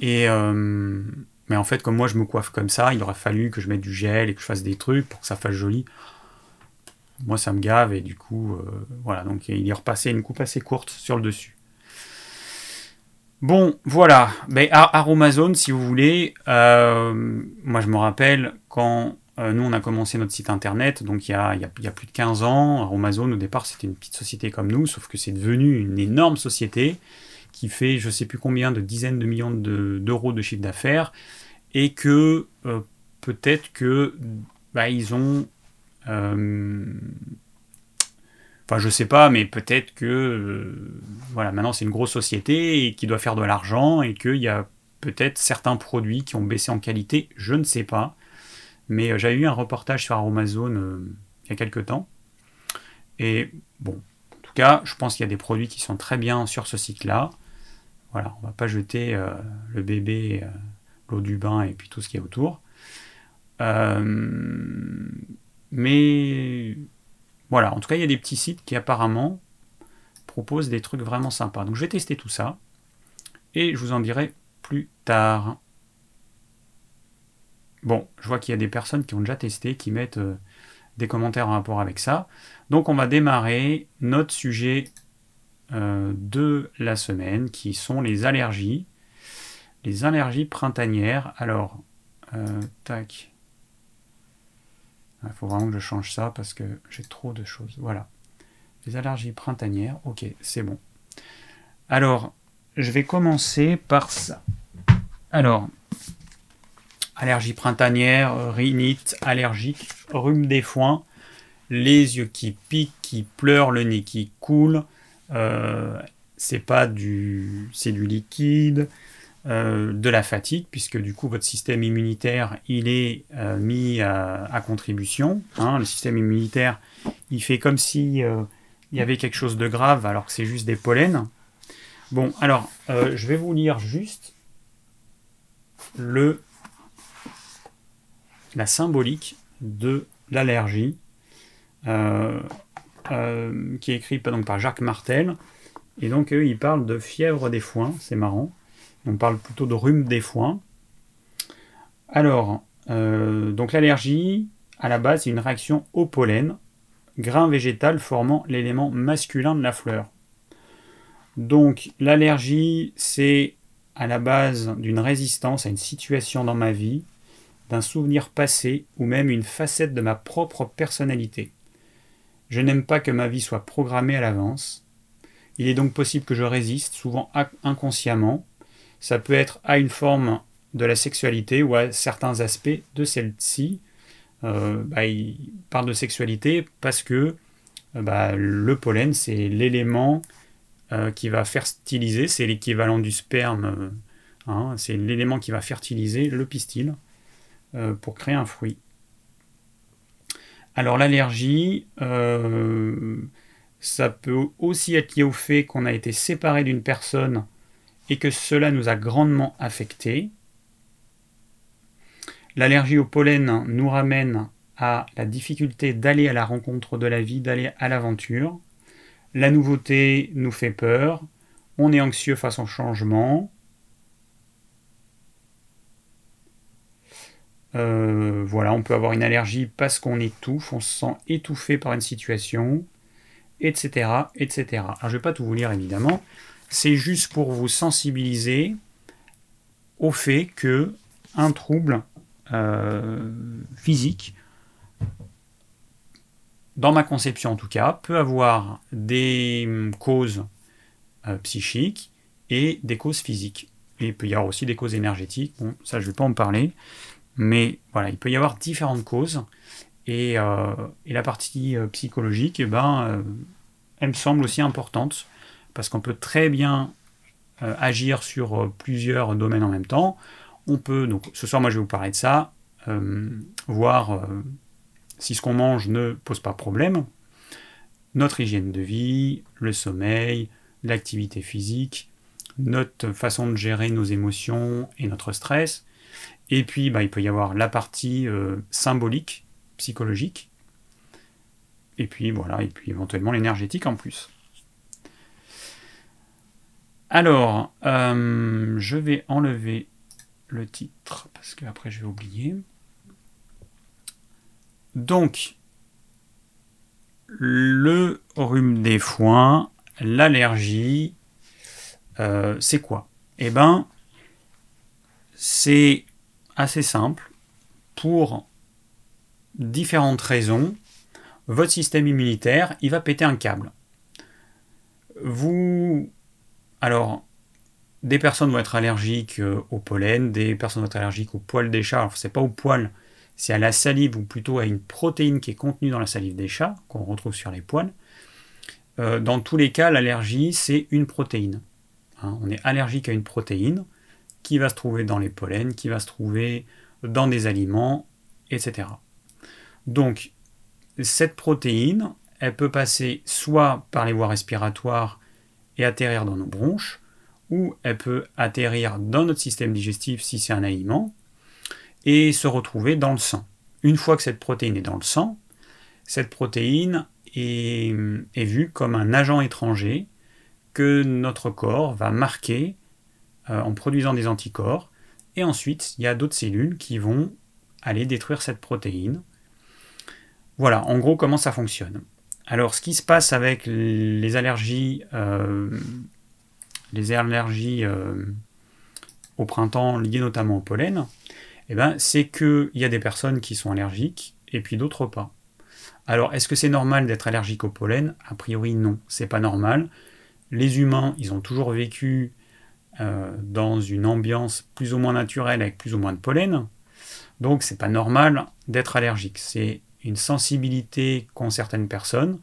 Et, mais en fait, comme moi je me coiffe comme ça, il aurait fallu que je mette du gel et que je fasse des trucs pour que ça fasse joli. Moi, ça me gave et du coup, euh, voilà. Donc, il est repassé une coupe assez courte sur le dessus. Bon, voilà. Mais Aromazone, si vous voulez, euh, moi je me rappelle quand euh, nous on a commencé notre site internet, donc il y a, il y a, plus de 15 ans, Aromazone au départ c'était une petite société comme nous, sauf que c'est devenu une énorme société qui fait je sais plus combien de dizaines de millions d'euros de, chiffre d'affaires, et que euh, peut-être que bah, ils ont enfin je sais pas mais peut-être que euh, voilà maintenant c'est une grosse société et qui doit faire de l'argent et qu'il y a peut-être certains produits qui ont baissé en qualité je ne sais pas. Mais j'avais eu un reportage sur Amazon il y a quelques temps. Et bon en tout cas je pense qu'il y a des produits qui sont très bien sur ce site là voilà on va pas jeter le bébé l'eau du bain et puis tout ce qui est autour. Euh, mais voilà, en tout cas, il y a des petits sites qui apparemment proposent des trucs vraiment sympas. Donc je vais tester tout ça et je vous en dirai plus tard. bon, je vois qu'il y a des personnes qui ont déjà testé, qui mettent euh, des commentaires en rapport avec ça. Donc on va démarrer notre sujet euh, de la semaine, qui sont les allergies. Les allergies printanières. Alors, euh, tac. Il faut vraiment que je change ça parce que j'ai trop de choses. Voilà. Les allergies printanières. Ok, c'est bon. Alors, je vais commencer par ça. Alors, allergie printanière, rhinite, allergique, rhume des foins, les yeux qui piquent, qui pleurent, le nez qui coule. Euh, c'est pas du, c'est du liquide, euh, de la fatigue, puisque du coup votre système immunitaire il est euh, mis à, contribution. Hein. Le système immunitaire il fait comme si il y avait quelque chose de grave alors que c'est juste des pollens. Bon, alors je vais vous lire juste le la symbolique de l'allergie, euh, euh, qui est écrit donc, par Jacques Martel. Et donc, eux, ils parlent de fièvre des foins, c'est marrant. On parle plutôt de rhume des foins. Alors, euh, donc l'allergie, à la base, c'est une réaction au pollen, grain végétal formant l'élément masculin de la fleur. Donc, l'allergie, c'est à la base d'une résistance à une situation dans ma vie, d'un souvenir passé ou même une facette de ma propre personnalité. Je n'aime pas que ma vie soit programmée à l'avance. Il est donc possible que je résiste, souvent inconsciemment. Ça peut être à une forme de la sexualité ou à certains aspects de celle-ci. Euh, bah, il parle de sexualité parce que euh, bah, le pollen, c'est l'élément euh, qui va fertiliser, c'est l'équivalent du sperme, hein, c'est l'élément qui va fertiliser le pistil. Pour créer un fruit. Alors l'allergie, ça peut aussi être lié au fait qu'on a été séparé d'une personne et que cela nous a grandement affecté. L'allergie au pollen nous ramène à la difficulté d'aller à la rencontre de la vie, d'aller à l'aventure. La nouveauté nous fait peur, on est anxieux face au changement, Euh, voilà, on peut avoir une allergie parce qu'on étouffe, on se sent étouffé par une situation, etc., etc. Alors, je ne vais pas tout vous lire évidemment. C'est juste pour vous sensibiliser au fait que un trouble euh, physique, dans ma conception en tout cas, peut avoir des causes euh, psychiques et des causes physiques. Et il peut y avoir aussi des causes énergétiques. Bon, ça, je ne vais pas en parler. Mais voilà, il peut y avoir différentes causes. Et, euh, la partie psychologique, eh ben, elle me semble aussi importante, parce qu'on peut très bien agir sur plusieurs domaines en même temps. On peut, donc ce soir, moi je vais vous parler de ça, voir si ce qu'on mange ne pose pas problème. Notre hygiène de vie, le sommeil, l'activité physique, notre façon de gérer nos émotions et notre stress, et puis, bah, il peut y avoir la partie euh, symbolique, psychologique. Et puis, voilà, et puis éventuellement l'énergétique en plus. Alors, euh, je vais enlever le titre, parce que après je vais oublier. Donc, le rhume des foins, l'allergie, euh, c'est quoi? Eh ben, c'est assez simple. Pour différentes raisons, votre système immunitaire, il va péter un câble. Vous... Alors, des personnes vont être allergiques euh, au pollen, des personnes vont être allergiques au poil des chats. Alors, c'est pas au poil, c'est à la salive ou plutôt à une protéine qui est contenue dans la salive des chats, qu'on retrouve sur les poils. Euh, dans tous les cas, l'allergie, c'est une protéine. Hein, on est allergique à une protéine qui va se trouver dans les pollens, qui va se trouver dans des aliments, etc. Donc, cette protéine, elle peut passer soit par les voies respiratoires et atterrir dans nos bronches, ou elle peut atterrir dans notre système digestif si c'est un aliment, et se retrouver dans le sang. Une fois que cette protéine est dans le sang, cette protéine est, vue comme un agent étranger que notre corps va marquer euh, en produisant des anticorps. Et ensuite, il y a d'autres cellules qui vont aller détruire cette protéine. Voilà, en gros, comment ça fonctionne. Alors, ce qui se passe avec les allergies, euh, les allergies euh, au printemps liées notamment au pollen, eh ben, c'est qu'il y a des personnes qui sont allergiques et puis d'autres pas. Alors, est-ce que c'est normal d'être allergique au pollen? A priori, non, c'est pas normal. Les humains, ils ont toujours vécu euh, dans une ambiance plus ou moins naturelle avec plus ou moins de pollen, donc c'est pas normal d'être allergique. Une sensibilité qu'ont certaines personnes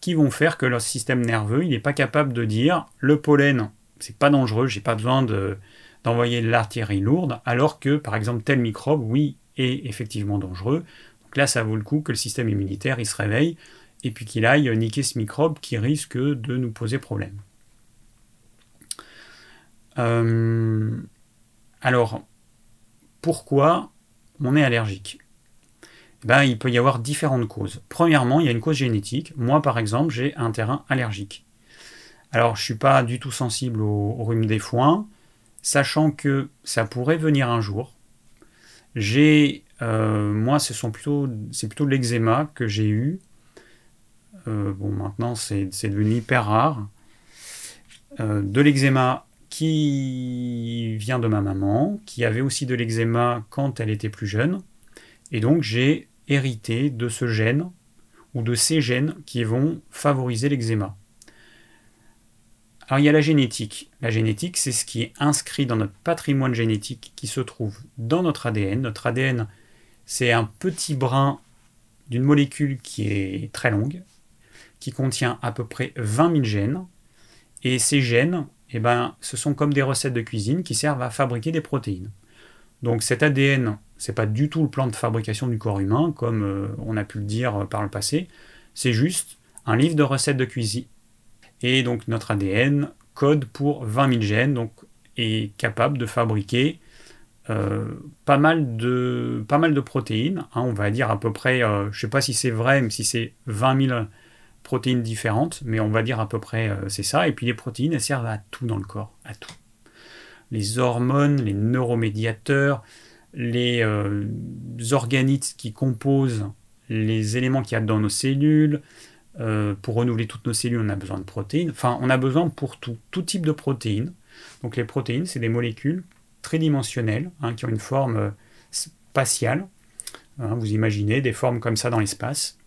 qui vont faire que leur système nerveux, il n'est pas capable de dire le pollen, c'est pas dangereux, j'ai pas besoin d'envoyer de l'artillerie lourde, alors que par exemple tel microbe, oui, est effectivement dangereux, là, ça vaut le coup que le système immunitaire il se réveille et puis qu'il aille niquer ce microbe qui risque de nous poser problème. Euh, alors, pourquoi on est allergique? Ben, Il peut y avoir différentes causes. Premièrement, il y a une cause génétique. Moi, par exemple, j'ai un terrain allergique. Alors, je ne suis pas du tout sensible au rhume des foins, sachant que ça pourrait venir un jour. J'ai euh, moi, ce sont plutôt, c'est plutôt l'eczéma que j'ai eu. Euh, bon, maintenant, c'est, devenu hyper rare. Euh, de l'eczéma qui vient de ma maman, qui avait aussi de l'eczéma quand elle était plus jeune. Et donc, j'ai hérité de ce gène ou de ces gènes qui vont favoriser l'eczéma. Alors il y a la génétique. La génétique, c'est ce qui est inscrit dans notre patrimoine génétique qui se trouve dans notre ADN. Notre ADN, c'est un petit brin d'une molécule qui est très longue, qui contient à peu près 20 000 gènes. Et ces gènes, eh ben, ce sont comme des recettes de cuisine qui servent à fabriquer des protéines. Donc cet ADN, c'est pas du tout le plan de fabrication du corps humain, comme euh, on a pu le dire euh, par le passé. C'est juste un livre de recettes de cuisine. Et donc notre ADN code pour 20 000 gènes, donc est capable de fabriquer euh, pas, mal de, protéines, hein, on va dire à peu près, je ne sais pas si c'est vrai, si c'est 20 000 protéines différentes, mais on va dire à peu près c'est ça. Et puis les protéines, elles servent à tout dans le corps, à tout. Les hormones, les neuromédiateurs, les organites qui composent les éléments qu'il y a dans nos cellules. pour renouveler toutes nos cellules, on a besoin de protéines. Enfin, on a besoin pour tout, tout type de protéines. Donc les protéines, c'est des molécules tridimensionnelles, hein, qui ont une forme euh, spatiale. Hein, vous imaginez des formes comme ça dans l'espace.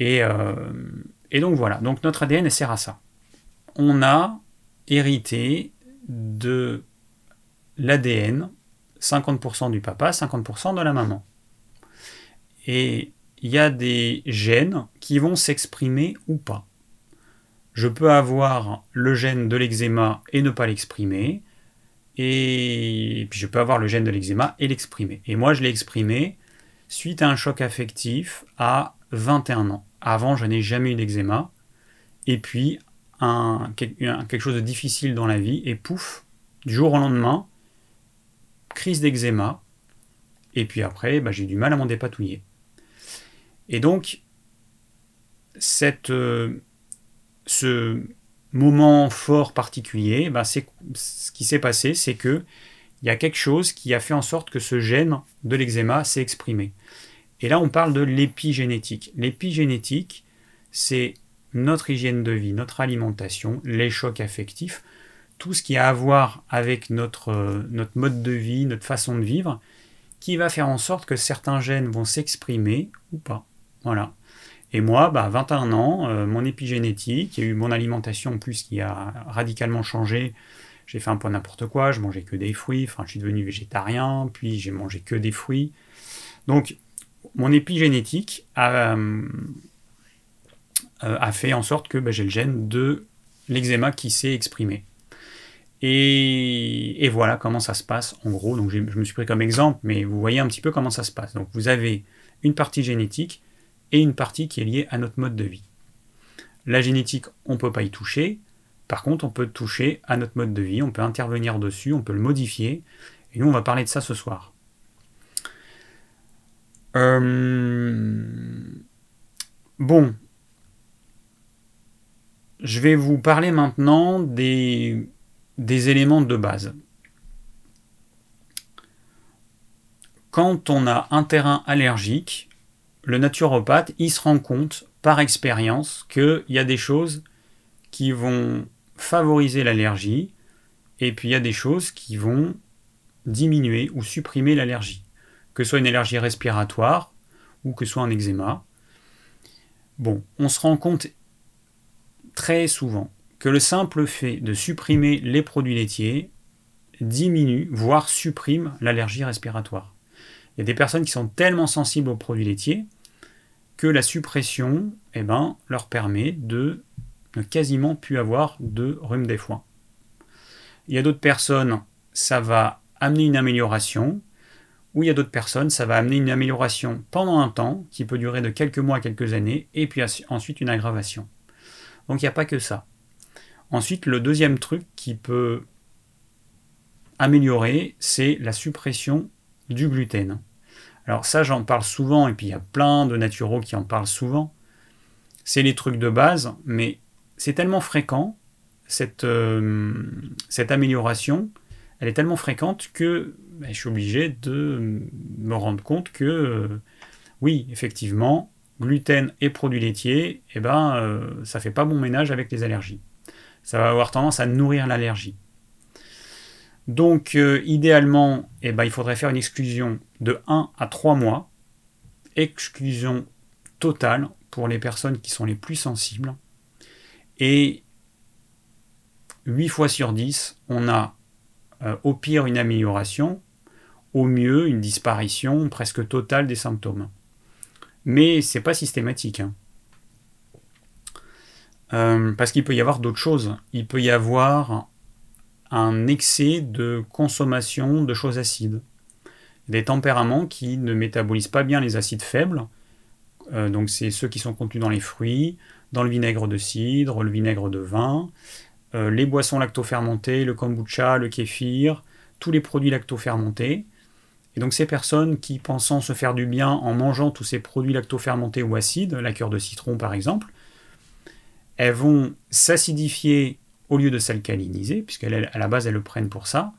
Euh, et, donc voilà, donc notre ADN sert à ça. On a hérité de l'ADN, 50% du papa, 50% de la maman. Et il y a des gènes qui vont s'exprimer ou pas. Je peux avoir le gène de l'eczéma et ne pas l'exprimer et puis je peux avoir le gène de l'eczéma et l'exprimer. Et moi, je l'ai exprimé suite à un choc affectif à 21 ans. Avant, je n'ai jamais eu d'eczéma. Et puis, quelque chose de difficile dans la vie, et pouf, du jour au lendemain, crise d'eczéma. Et puis après, bah, j'ai du mal à m'en dépatouiller. Et donc, cette, euh, ce, moment fort particulier, ben c'est, ce qui s'est passé, c'est que il y a quelque chose qui a fait en sorte que ce gène de l'eczéma s'est exprimé. Et là, on parle de l'épigénétique. L'épigénétique, c'est notre hygiène de vie, notre alimentation, les chocs affectifs, tout ce qui a à voir avec notre, euh, notre mode de vie, notre façon de vivre, qui va faire en sorte que certains gènes vont s'exprimer ou pas. Voilà. Et moi, bah, 21 ans, euh, mon épigénétique, il y a eu mon alimentation en plus qui a radicalement changé. J'ai fait un peu n'importe quoi, je mangeais que des fruits, enfin je suis devenu végétarien, puis j'ai mangé que des fruits. Donc mon épigénétique a, euh, a fait en sorte que bah, j'ai le gène de l'eczéma qui s'est exprimé. Et, voilà comment ça se passe en gros. Donc je me suis pris comme exemple, mais vous voyez un petit peu comment ça se passe. Donc vous avez une partie génétique et une partie qui est liée à notre mode de vie. La génétique, on ne peut pas y toucher. Par contre, on peut toucher à notre mode de vie, on peut intervenir dessus, on peut le modifier. Et nous, on va parler de ça ce soir. Euh, bon. Je vais vous parler maintenant des, des éléments de base. quand on a un terrain allergique, le naturopathe, il se rend compte par expérience qu'il y a des choses qui vont favoriser l'allergie, et puis il y a des choses qui vont diminuer ou supprimer l'allergie, que ce soit une allergie respiratoire ou que ce soit un eczéma. Bon, on se rend compte très souvent que le simple fait de supprimer les produits laitiers diminue, voire supprime l'allergie respiratoire. Il y a des personnes qui sont tellement sensibles aux produits laitiers que la suppression eh ben, leur permet de ne quasiment plus avoir de rhume des foins. Il y a d'autres personnes, ça va amener une amélioration, ou il y a d'autres personnes, ça va amener une amélioration pendant un temps, qui peut durer de quelques mois à quelques années, et puis ensuite une aggravation. Donc il n'y a pas que ça. Ensuite, le deuxième truc qui peut améliorer, c'est la suppression du gluten. Alors ça, j'en parle souvent, et puis il y a plein de naturaux qui en parlent souvent. C'est les trucs de base, mais c'est tellement fréquent, cette, euh, amélioration, elle est tellement fréquente que ben, je suis obligé de me rendre compte que, euh, oui, effectivement, gluten et produits laitiers, eh ben, euh, ça fait pas bon ménage avec les allergies. Ça va avoir tendance à nourrir l'allergie. Donc, idéalement, eh ben, il faudrait faire une exclusion de 1 à 3 mois. Exclusion totale pour les personnes qui sont les plus sensibles. Et 8 fois sur 10, on a euh, au pire une amélioration, au mieux une disparition presque totale des symptômes. Mais c'est pas systématique. Hein. Euh, parce qu'il peut y avoir d'autres choses. Il peut y avoir un excès de consommation de choses acides. Des tempéraments qui ne métabolisent pas bien les acides faibles. Euh, donc c'est ceux qui sont contenus dans les fruits, dans le vinaigre de cidre, le vinaigre de vin, euh, les boissons lactofermentées, le kombucha, le kéfir, tous les produits lactofermentés. Et donc ces personnes qui, pensant se faire du bien en mangeant tous ces produits lactofermentés ou acides, la cœur de citron par exemple, elles vont s'acidifier au lieu de s'alcaliniser, puisqu'à la base elles le prennent pour ça,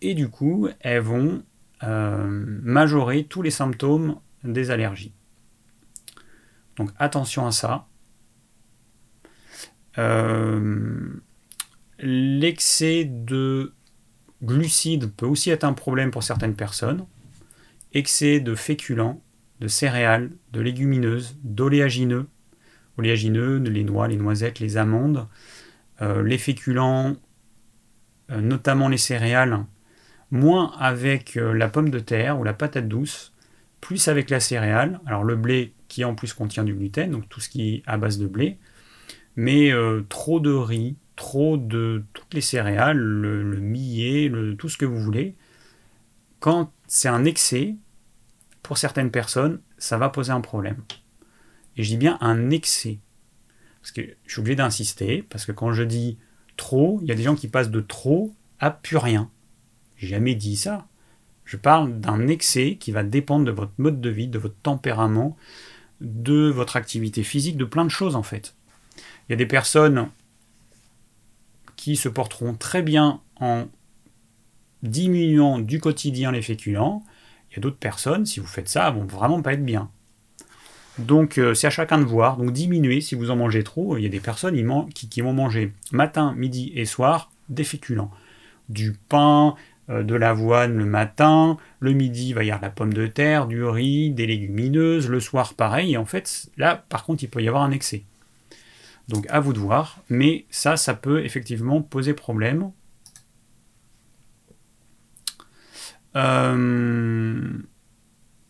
et du coup elles vont euh, majorer tous les symptômes des allergies. Donc attention à ça. Euh, l'excès de glucides peut aussi être un problème pour certaines personnes. Excès de féculents, de céréales, de légumineuses, d'oléagineux, oléagineux, les noix, les noisettes, les amandes, euh, les féculents, euh, notamment les céréales, moins avec la pomme de terre ou la patate douce, plus avec la céréale. Alors le blé qui en plus contient du gluten, donc tout ce qui est à base de blé, mais euh, trop de riz, trop de toutes les céréales, le, millet, tout ce que vous voulez. Quand c'est un excès, pour certaines personnes, ça va poser un problème. Et je dis bien un excès. Parce que je suis obligé d'insister, parce que quand je dis trop, il y a des gens qui passent de trop à plus rien. J'ai jamais dit ça. Je parle d'un excès qui va dépendre de votre mode de vie, de votre tempérament, de votre activité physique, de plein de choses en fait. Il y a des personnes qui se porteront très bien en diminuant du quotidien les féculents. Il y a d'autres personnes, si vous faites ça, vont vraiment pas être bien. Donc euh, c'est à chacun de voir. Donc diminuer si vous en mangez trop. Il y a des personnes qui, vont manger matin, midi et soir des féculents. Du pain, euh, de l'avoine le matin, le midi il va y avoir la pomme de terre, du riz, des légumineuses, le soir pareil. Et en fait là par contre il peut y avoir un excès. Donc à vous de voir, mais ça, ça peut effectivement poser problème. Euh,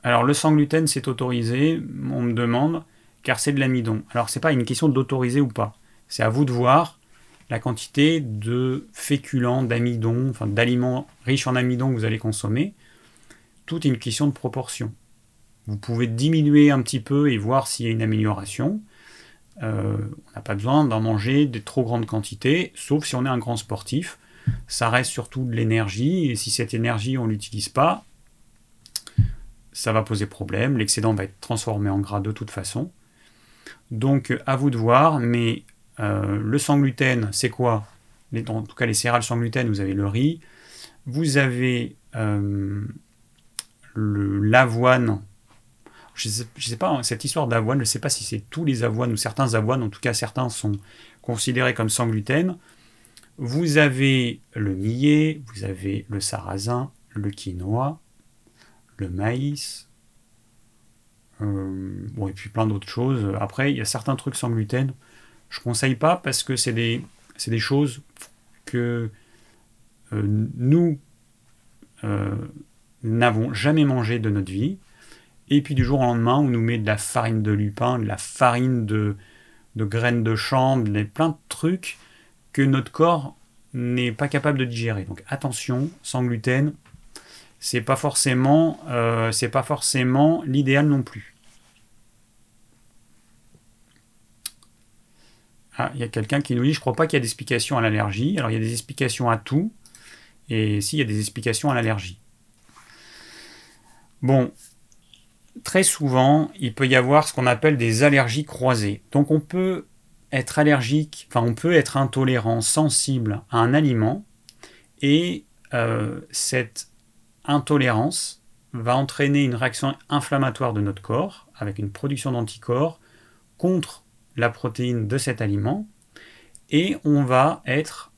alors le sans gluten c'est autorisé, on me demande, car c'est de l'amidon. Alors c'est pas une question d'autoriser ou pas, c'est à vous de voir la quantité de féculents, d'amidon, enfin d'aliments riches en amidon que vous allez consommer. Tout est une question de proportion. Vous pouvez diminuer un petit peu et voir s'il y a une amélioration. Euh, on n'a pas besoin d'en manger de trop grandes quantités, sauf si on est un grand sportif. Ça reste surtout de l'énergie, et si cette énergie on ne l'utilise pas, ça va poser problème. L'excédent va être transformé en gras de toute façon. Donc à vous de voir, mais euh, le sans gluten, c'est quoi? En tout cas les céréales sans gluten, vous avez le riz, vous avez euh, l'avoine. Je ne sais, sais, pas, cette histoire d'avoine, je ne sais pas si c'est tous les avoines ou certains avoines, en tout cas certains sont considérés comme sans gluten. Vous avez le millet, vous avez le sarrasin, le quinoa, le maïs, euh, bon, et puis plein d'autres choses. Après, il y a certains trucs sans gluten. Je ne conseille pas parce que c'est des, des, choses que euh, nous euh, n'avons jamais mangé de notre vie. Et puis du jour au lendemain, on nous met de la farine de lupin, de la farine de, de graines de chambre, plein de trucs que notre corps n'est pas capable de digérer. Donc attention, sans gluten, c'est pas forcément, euh, c'est pas forcément l'idéal non plus. Ah, il y a quelqu'un qui nous dit, je crois pas qu'il y a d'explication à l'allergie. Alors il y a des explications à tout, et si il y a des explications à l'allergie. Bon, très souvent, il peut y avoir ce qu'on appelle des allergies croisées. Donc on peut être allergique, enfin on peut être intolérant, sensible à un aliment, et euh, cette intolérance va entraîner une réaction inflammatoire de notre corps avec une production d'anticorps contre la protéine de cet aliment et on va être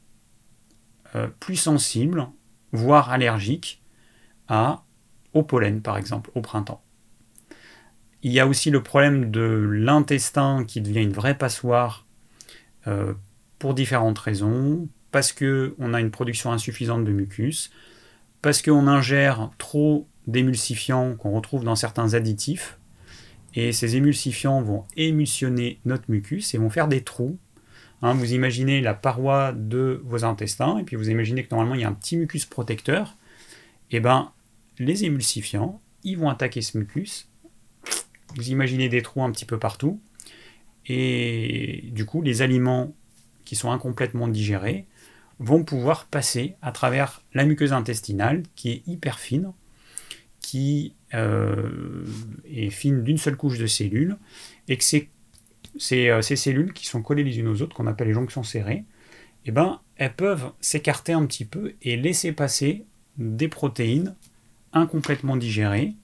euh, plus sensible, voire allergique à, au pollen par exemple, au printemps. Il y a aussi le problème de l'intestin qui devient une vraie passoire euh, pour différentes raisons, parce qu'on a une production insuffisante de mucus, parce qu'on ingère trop d'émulsifiants qu'on retrouve dans certains additifs. Et ces émulsifiants vont émulsionner notre mucus et vont faire des trous. Hein, vous imaginez la paroi de vos intestins, et puis vous imaginez que normalement il y a un petit mucus protecteur. Et eh ben, les émulsifiants, ils vont attaquer ce mucus. Vous imaginez des trous un petit peu partout. Et du coup, les aliments qui sont incomplètement digérés vont pouvoir passer à travers la muqueuse intestinale qui est hyper fine, qui euh, est fine d'une seule couche de cellules, et que ces, euh, ces, cellules qui sont collées les unes aux autres, qu'on appelle les jonctions serrées, eh ben, elles peuvent s'écarter un petit peu et laisser passer des protéines incomplètement digérées,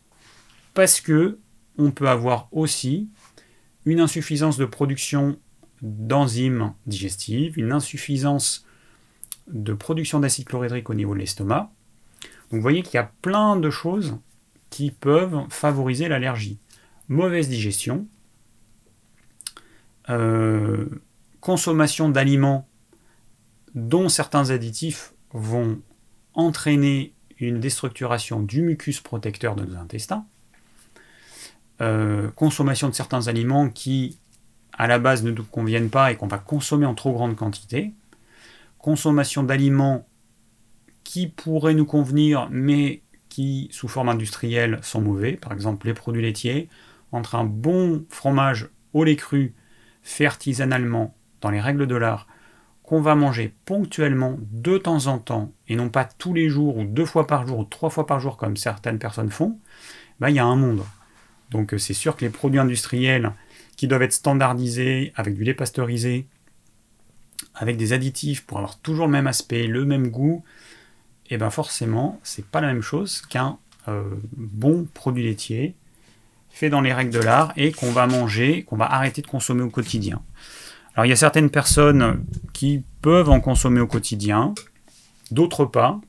parce que on peut avoir aussi une insuffisance de production d'enzymes digestives, une insuffisance de production d'acide chlorhydrique au niveau de l'estomac. Vous voyez qu'il y a plein de choses qui peuvent favoriser l'allergie. Mauvaise digestion, euh, consommation d'aliments dont certains additifs vont entraîner une déstructuration du mucus protecteur de nos intestins, euh, consommation de certains aliments qui à la base ne nous conviennent pas et qu'on va consommer en trop grande quantité, consommation d'aliments qui pourraient nous convenir, mais qui, sous forme industrielle, sont mauvais. Par exemple, les produits laitiers. Entre un bon fromage au lait cru, fait artisanalement, dans les règles de l'art, qu'on va manger ponctuellement, de temps en temps, et non pas tous les jours, ou deux fois par jour, ou trois fois par jour, comme certaines personnes font, bah, il y a un monde. Donc c'est sûr que les produits industriels qui doivent être standardisés avec du lait pasteurisé, avec des additifs pour avoir toujours le même aspect, le même goût, et eh bien forcément, c'est pas la même chose qu'un euh, bon produit laitier fait dans les règles de l'art et qu'on va manger, qu'on va arrêter de consommer au quotidien. Alors il y a certaines personnes qui peuvent en consommer au quotidien, d'autres pas.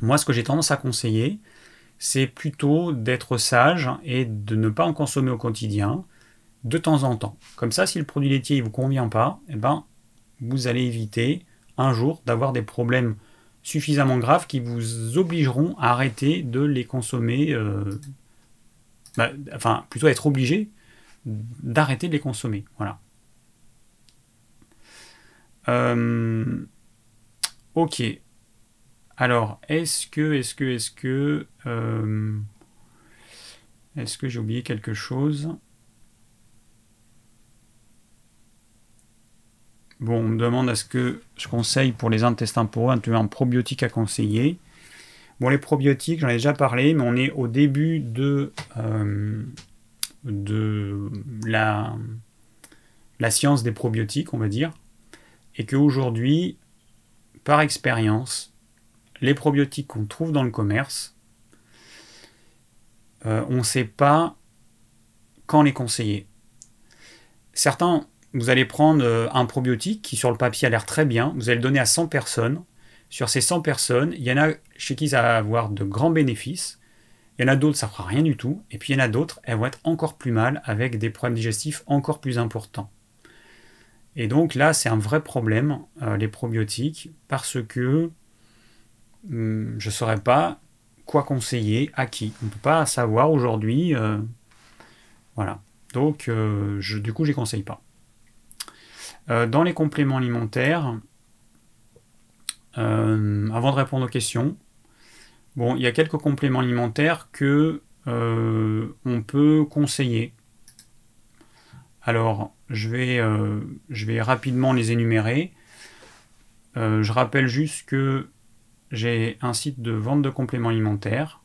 Moi, ce que j'ai tendance à conseiller, c'est plutôt d'être sage et de ne pas en consommer au quotidien de temps en temps. Comme ça, si le produit laitier ne vous convient pas, eh ben, vous allez éviter un jour d'avoir des problèmes suffisamment graves qui vous obligeront à arrêter de les consommer, euh, bah, enfin plutôt être obligé d'arrêter de les consommer. Voilà. Euh, ok. Alors, est-ce que, est-ce que, est-ce que, euh, est-ce que j'ai oublié quelque chose? Bon, on me demande est-ce que je conseille pour les intestins poreux un, un probiotique à conseiller? Bon, les probiotiques, j'en ai déjà parlé, mais on est au début de, euh, la, la science des probiotiques, on va dire. Et qu'aujourd'hui, par expérience, les probiotiques qu'on trouve dans le commerce on ne sait pas quand les conseiller. Certains, vous allez prendre un probiotique qui sur le papier a l'air très bien, vous allez le donner à 100 personnes. Sur ces 100 personnes, il y en a chez qui ça va avoir de grands bénéfices, il y en a d'autres, ça ne fera rien du tout, et puis il y en a d'autres, elles vont être encore plus mal avec des problèmes digestifs encore plus importants. Et donc là, c'est un vrai problème, les probiotiques, parce que hum, je ne saurais pas quoi conseiller à qui. On ne peut pas savoir aujourd'hui. Euh, voilà. Donc, euh, du coup, je ne conseille pas. Euh, dans les compléments alimentaires, avant de répondre aux questions, bon, il y a quelques compléments alimentaires que on peut conseiller. Alors, je vais, je vais rapidement les énumérer. je rappelle juste que j'ai un site de vente de compléments alimentaires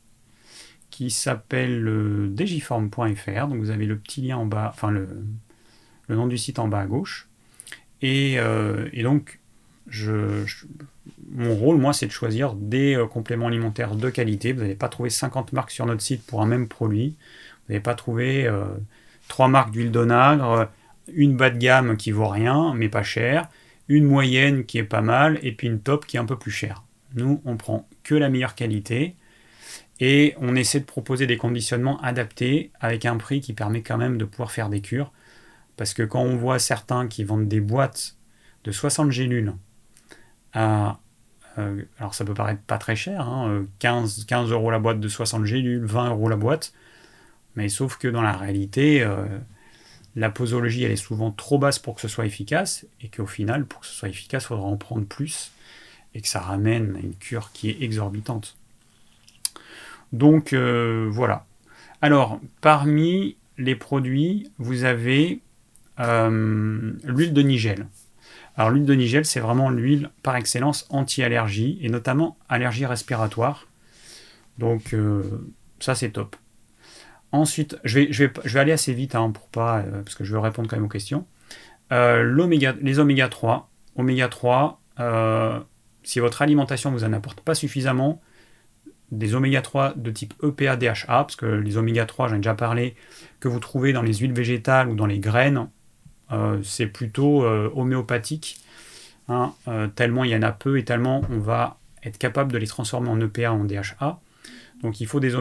qui s'appelle euh, digiform.fr. Donc vous avez le petit lien en bas, enfin le, nom du site en bas à gauche. Et, euh, donc, je, mon rôle, moi, c'est de choisir des euh, compléments alimentaires de qualité. Vous n'allez pas trouver 50 marques sur notre site pour un même produit. Vous n'allez pas trouver trois marques d'huile d'onagre, une bas de gamme qui vaut rien, mais pas cher, une moyenne qui est pas mal, et puis une top qui est un peu plus chère. Nous, on prend que la meilleure qualité et on essaie de proposer des conditionnements adaptés avec un prix qui permet quand même de pouvoir faire des cures. Parce que quand on voit certains qui vendent des boîtes de 60 gélules à. Euh, alors ça peut paraître pas très cher, 15, hein, 15 euros la boîte de 60 gélules, 20 euros la boîte. Mais sauf que dans la réalité, euh, la posologie elle est souvent trop basse pour que ce soit efficace. Et qu'au final, pour que ce soit efficace, il faudra en prendre plus et que ça ramène à une cure qui est exorbitante. Donc euh, voilà. Alors, parmi les produits, vous avez euh, l'huile de nigel. Alors l'huile de nigel, c'est vraiment l'huile par excellence anti-allergie, et notamment allergie respiratoire. Donc euh, ça c'est top. Ensuite, je vais, aller assez vite hein, pour pas, parce que je veux répondre quand même aux questions. les oméga 3. Oméga 3, si votre alimentation vous en apporte pas suffisamment, des oméga 3 de type EPA DHA, parce que les oméga 3, j'en ai déjà parlé, que vous trouvez dans les huiles végétales ou dans les graines, euh, c'est plutôt euh, homéopathique, hein, euh, tellement il y en a peu et tellement on va être capable de les transformer en EPA en DHA. Donc il faut des,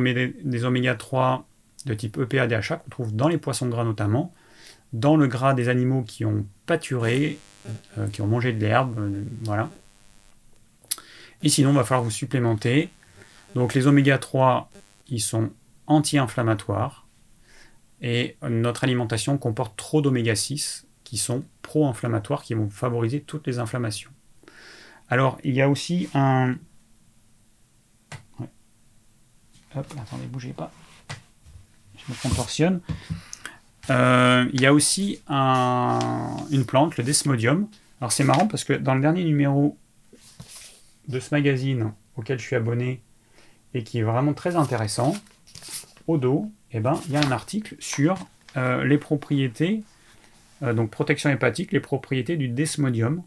des oméga 3 de type EPA DHA qu'on trouve dans les poissons gras notamment, dans le gras des animaux qui ont pâturé, qui ont mangé de l'herbe, voilà. Et sinon, il va falloir vous supplémenter. Donc les oméga 3, ils sont anti-inflammatoires. Et notre alimentation comporte trop d'oméga 6 qui sont pro-inflammatoires, qui vont favoriser toutes les inflammations. Alors, il y a aussi un... Hop, attendez, bougez pas. Je me contorsionne. Euh, il y a aussi une plante, le desmodium. Alors c'est marrant parce que dans le dernier numéro de ce magazine auquel je suis abonné et qui est vraiment très intéressant, au dos, eh ben, il y a un article sur euh, les propriétés, euh, donc protection hépatique, les propriétés du desmodium.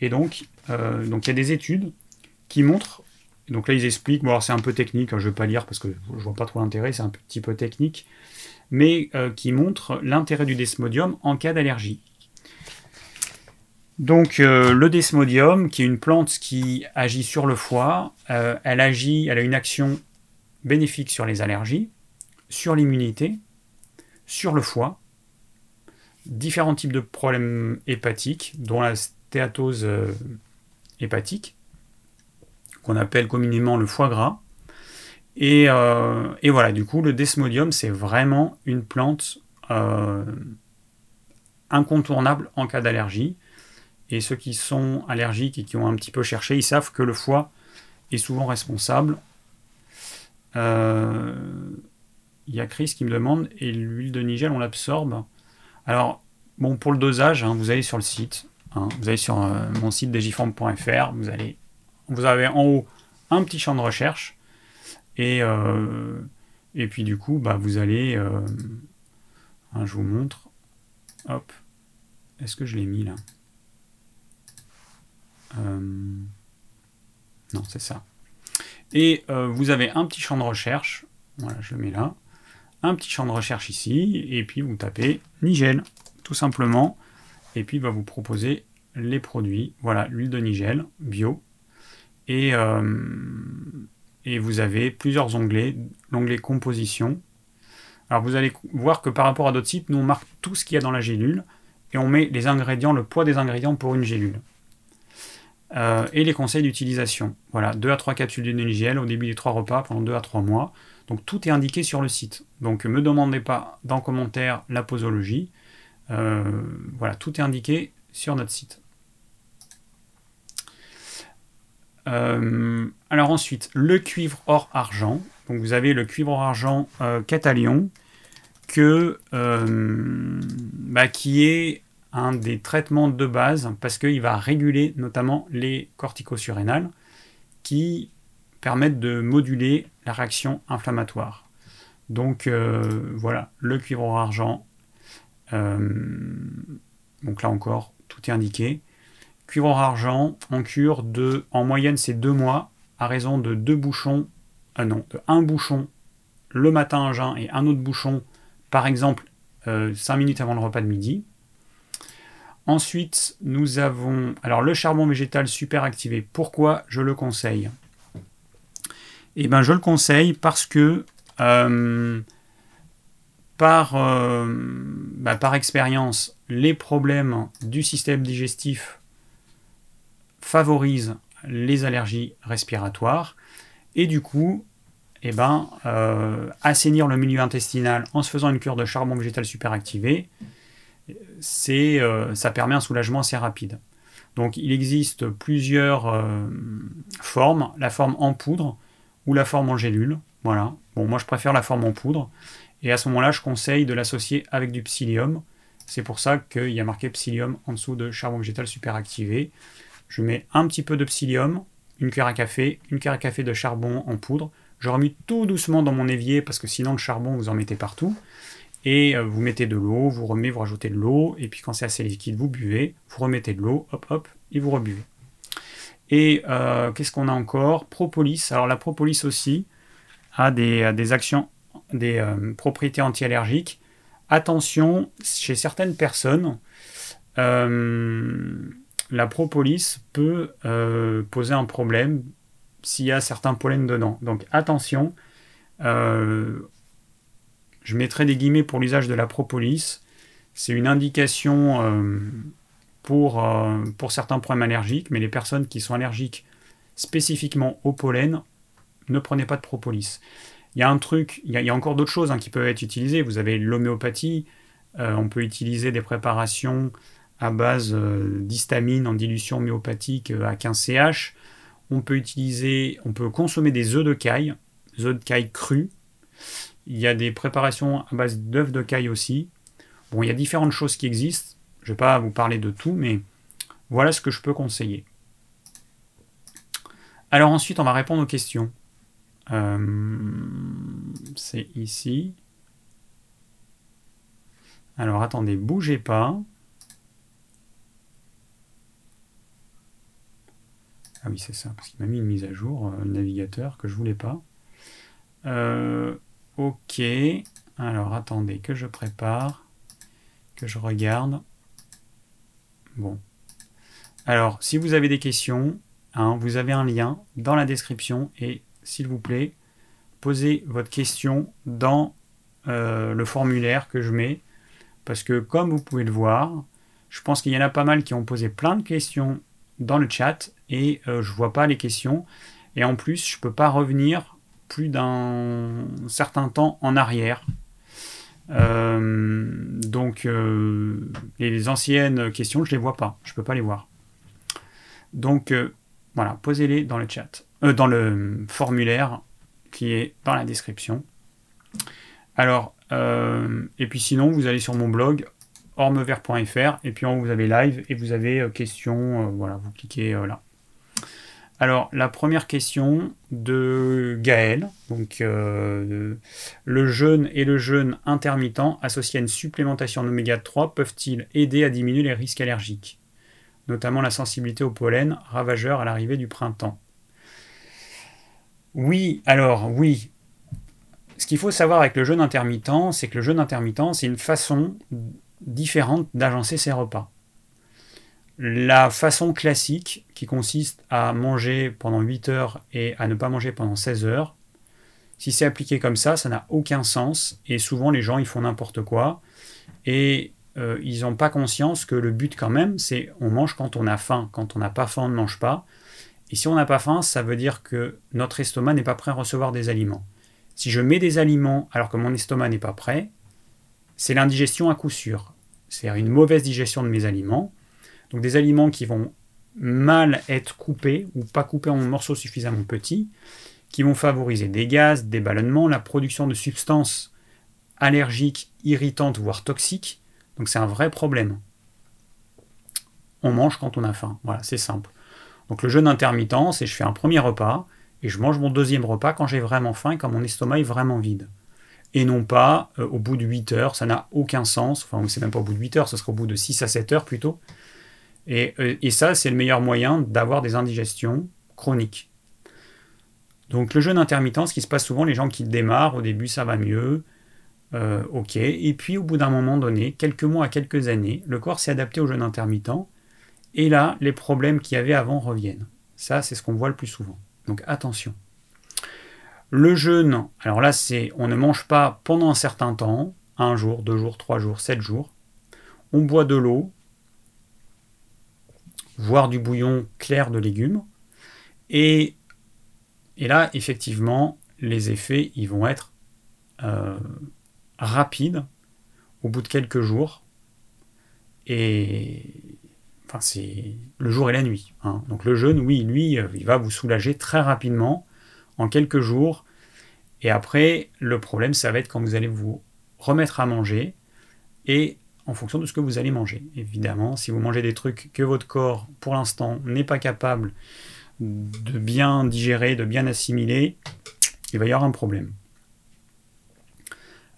Et donc, euh, donc il y a des études qui montrent, donc là ils expliquent, bon c'est un peu technique, hein, je ne vais pas lire parce que je vois pas trop l'intérêt, c'est un petit peu technique, mais qui montrent l'intérêt du desmodium en cas d'allergie. Donc le desmodium, qui est une plante qui agit sur le foie, elle agit, elle a une action bénéfique sur les allergies, sur l'immunité, sur le foie, différents types de problèmes hépatiques, dont la stéatose euh, hépatique, qu'on appelle communément le foie gras. Et, et, voilà, du coup, le desmodium, c'est vraiment une plante incontournable en cas d'allergie. Et ceux qui sont allergiques et qui ont un petit peu cherché, ils savent que le foie est souvent responsable. Euh, il y a Chris qui me demande, et l'huile de nigel, on l'absorbe Alors, bon, pour le dosage, hein, vous allez sur le site, hein, vous allez sur euh, mon site digiform.fr, vous allez, vous avez en haut un petit champ de recherche, et, euh, et puis du coup, bah, vous allez, hein, je vous montre, hop, est-ce que je l'ai mis là? Euh, non, c'est ça. Et euh, vous avez un petit champ de recherche. Voilà, je le mets là. Un petit champ de recherche ici, et puis vous tapez Nigel, tout simplement, et puis il va vous proposer les produits. Voilà, l'huile de Nigel, bio, et, et vous avez plusieurs onglets, l'onglet composition. Alors vous allez voir que par rapport à d'autres sites, nous on marque tout ce qu'il y a dans la gélule, et on met les ingrédients, le poids des ingrédients pour une gélule. Euh, et les conseils d'utilisation. Voilà, 2 à 3 capsules d'une au début des 3 repas pendant 2 à 3 mois. Donc tout est indiqué sur le site. Donc ne me demandez pas dans commentaire la posologie. Euh, voilà, tout est indiqué sur notre site. Euh, alors ensuite, le cuivre or argent. Donc vous avez le cuivre or argent Catalion que, bah, qui est un des traitements de base parce qu'il va réguler notamment les corticosurrénales qui permettent de moduler la réaction inflammatoire. Donc euh, voilà, le cuivre argent. Euh, donc là encore, tout est indiqué. Cuivre argent en cure de, en moyenne, c'est deux mois à raison de deux bouchons, euh, non, de un bouchon le matin à jeun et un autre bouchon, par exemple, 5 minutes avant le repas de midi. Ensuite, nous avons alors le charbon végétal super activé. Pourquoi? Je le conseille Eh bien, je le conseille parce que euh, par, euh, bah, par expérience, les problèmes du système digestif favorisent les allergies respiratoires et du coup, eh ben, euh, assainir le milieu intestinal en se faisant une cure de charbon végétal super activé, c'est, ça permet un soulagement assez rapide. Donc il existe plusieurs formes, la forme en poudre ou la forme en gélule. Voilà. Bon, moi je préfère la forme en poudre. Et à ce moment-là, je conseille de l'associer avec du psyllium. C'est pour ça qu'il y a marqué psyllium en dessous de charbon végétal super activé. Je mets un petit peu de psyllium, une cuillère à café, une cuillère à café de charbon en poudre. Je remue tout doucement dans mon évier parce que sinon le charbon vous en mettez partout et euh, vous mettez de l'eau, vous remettez, vous rajoutez de l'eau, et puis quand c'est assez liquide, vous buvez, vous remettez de l'eau, hop hop, et vous rebuvez. Et euh, qu'est-ce qu'on a encore? Propolis. Alors la propolis aussi a des, actions, des euh, propriétés anti-allergiques. Attention, chez certaines personnes, la propolis peut poser un problème s'il y a certains pollens dedans. Donc attention, je mettrai des guillemets pour l'usage de la propolis. C'est une indication euh, pour, euh, pour certains problèmes allergiques, mais les personnes qui sont allergiques spécifiquement au pollen, ne prenez pas de propolis. Il y a un truc, il y a, encore d'autres choses hein, qui peuvent être utilisées. Vous avez l'homéopathie, euh, on peut utiliser des préparations à base d'histamine en dilution homéopathique à 15 CH. On peut utiliser, on peut consommer des œufs de caille, œufs de caille crus. Il y a des préparations à base d'œufs de caille aussi. Bon, il y a différentes choses qui existent. Je ne vais pas vous parler de tout, mais voilà ce que je peux conseiller. Alors ensuite, on va répondre aux questions. Euh, c'est ici. Alors attendez, bougez pas. Ah oui, c'est ça, parce qu'il m'a mis une mise à jour, euh, le navigateur, que je voulais pas. Euh, Ok. Alors attendez que je prépare, que je regarde. Bon. Alors, si vous avez des questions, hein, vous avez un lien dans la description et s'il vous plaît, posez votre question dans euh, le formulaire que je mets. Parce que comme vous pouvez le voir, je pense qu'il y en a pas mal qui ont posé plein de questions dans le chat et euh, je ne vois pas les questions. Et en plus, je ne peux pas revenir plus d'un certain temps en arrière. Euh, donc, euh, les anciennes questions, je ne les vois pas. Je ne peux pas les voir. Donc, euh, voilà, posez-les dans le chat, dans le formulaire qui est dans la description. Alors, et puis sinon, vous allez sur mon blog ormevert.fr et puis vous avez live et vous avez questions. voilà, vous cliquez là. Alors, la première question de Gaël. Euh, le jeûne et le jeûne intermittent associés à une supplémentation d'oméga 3 peuvent-ils aider à diminuer les risques allergiques, notamment la sensibilité au pollen ravageur à l'arrivée du printemps Oui, alors oui. ce qu'il faut savoir avec le jeûne intermittent, c'est que le jeûne intermittent, c'est une façon différente d'agencer ses repas. La façon classique, qui consiste à manger pendant 8 heures et à ne pas manger pendant 16 heures, si c'est appliqué comme ça, ça n'a aucun sens. Et souvent, les gens, ils font n'importe quoi. Et euh, ils n'ont pas conscience que le but, quand même, c'est on mange quand on a faim. Quand on n'a pas faim, on ne mange pas. Et si on n'a pas faim, ça veut dire que notre estomac n'est pas prêt à recevoir des aliments. Si je mets des aliments alors que mon estomac n'est pas prêt, c'est l'indigestion à coup sûr. C'est-à-dire une mauvaise digestion de mes aliments. Donc des aliments qui vont mal être coupés ou pas coupés en morceaux suffisamment petits, qui vont favoriser des gaz, des ballonnements, la production de substances allergiques, irritantes, voire toxiques. Donc c'est un vrai problème. On mange quand on a faim. Voilà, c'est simple. Donc le jeûne intermittent, c'est je fais un premier repas et je mange mon deuxième repas quand j'ai vraiment faim et quand mon estomac est vraiment vide. Et non pas euh, au bout de 8 heures, ça n'a aucun sens. Enfin, c'est même pas au bout de 8 heures, ce sera au bout de 6 à 7 heures plutôt. Et, euh, et ça, c'est le meilleur moyen d'avoir des indigestions chroniques. Donc le jeûne intermittent, ce qui se passe souvent, les gens qui démarrent, au début ça va mieux, euh, ok, et puis au bout d'un moment donné, quelques mois à quelques années, le corps s'est adapté au jeûne intermittent, et là, les problèmes qu'il y avait avant reviennent. Ça, c'est ce qu'on voit le plus souvent. Donc attention. Le jeûne, alors là, c'est on ne mange pas pendant un certain temps, un jour, deux jours, trois jours, sept jours. On boit de l'eau, voire du bouillon clair de légumes. Et, et là, effectivement, les effets, ils vont être euh, rapides au bout de quelques jours. Et enfin, c'est le jour et la nuit. Hein. Donc le jeûne, oui, lui, euh, il va vous soulager très rapidement, en quelques jours. Et après, le problème, ça va être quand vous allez vous remettre à manger et en fonction de ce que vous allez manger. Évidemment, si vous mangez des trucs que votre corps, pour l'instant, n'est pas capable de bien digérer, de bien assimiler, il va y avoir un problème.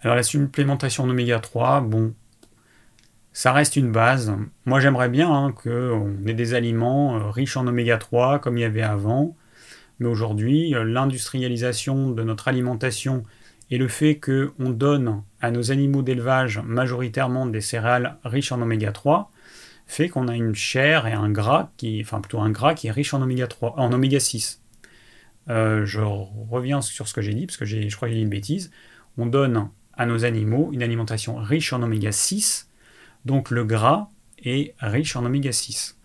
Alors la supplémentation d'oméga 3, bon, ça reste une base. Moi j'aimerais bien hein, qu'on ait des aliments euh, riches en oméga 3 comme il y avait avant, mais aujourd'hui, euh, l'industrialisation de notre alimentation et le fait qu'on donne à nos animaux d'élevage majoritairement des céréales riches en oméga 3 fait qu'on a une chair et un gras qui, enfin plutôt un gras qui est riche en oméga 3, en oméga 6. Euh, je reviens sur ce que j'ai dit parce que je crois que j'ai dit une bêtise. On donne à nos animaux une alimentation riche en oméga 6, donc le gras est riche en oméga 6.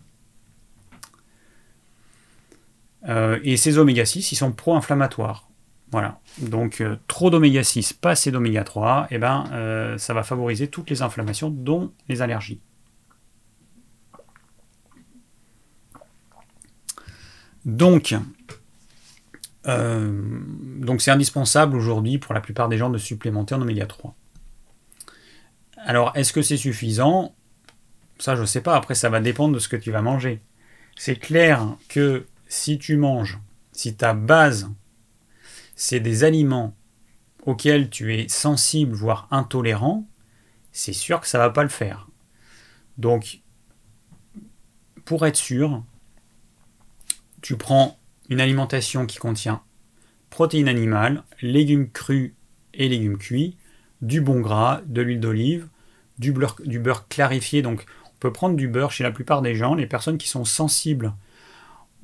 Euh, et ces oméga 6, ils sont pro-inflammatoires. Voilà. Donc euh, trop d'oméga 6, pas assez d'oméga 3, et eh ben, euh, ça va favoriser toutes les inflammations, dont les allergies. Donc, euh, donc c'est indispensable aujourd'hui pour la plupart des gens de supplémenter en oméga 3. Alors, est-ce que c'est suffisant? Ça, je ne sais pas. Après, ça va dépendre de ce que tu vas manger. C'est clair que si tu manges, si ta base c'est des aliments auxquels tu es sensible, voire intolérant, c'est sûr que ça ne va pas le faire. Donc, pour être sûr, tu prends une alimentation qui contient protéines animales, légumes crus et légumes cuits, du bon gras, de l'huile d'olive, du beurre, du beurre clarifié. Donc, on peut prendre du beurre chez la plupart des gens, les personnes qui sont sensibles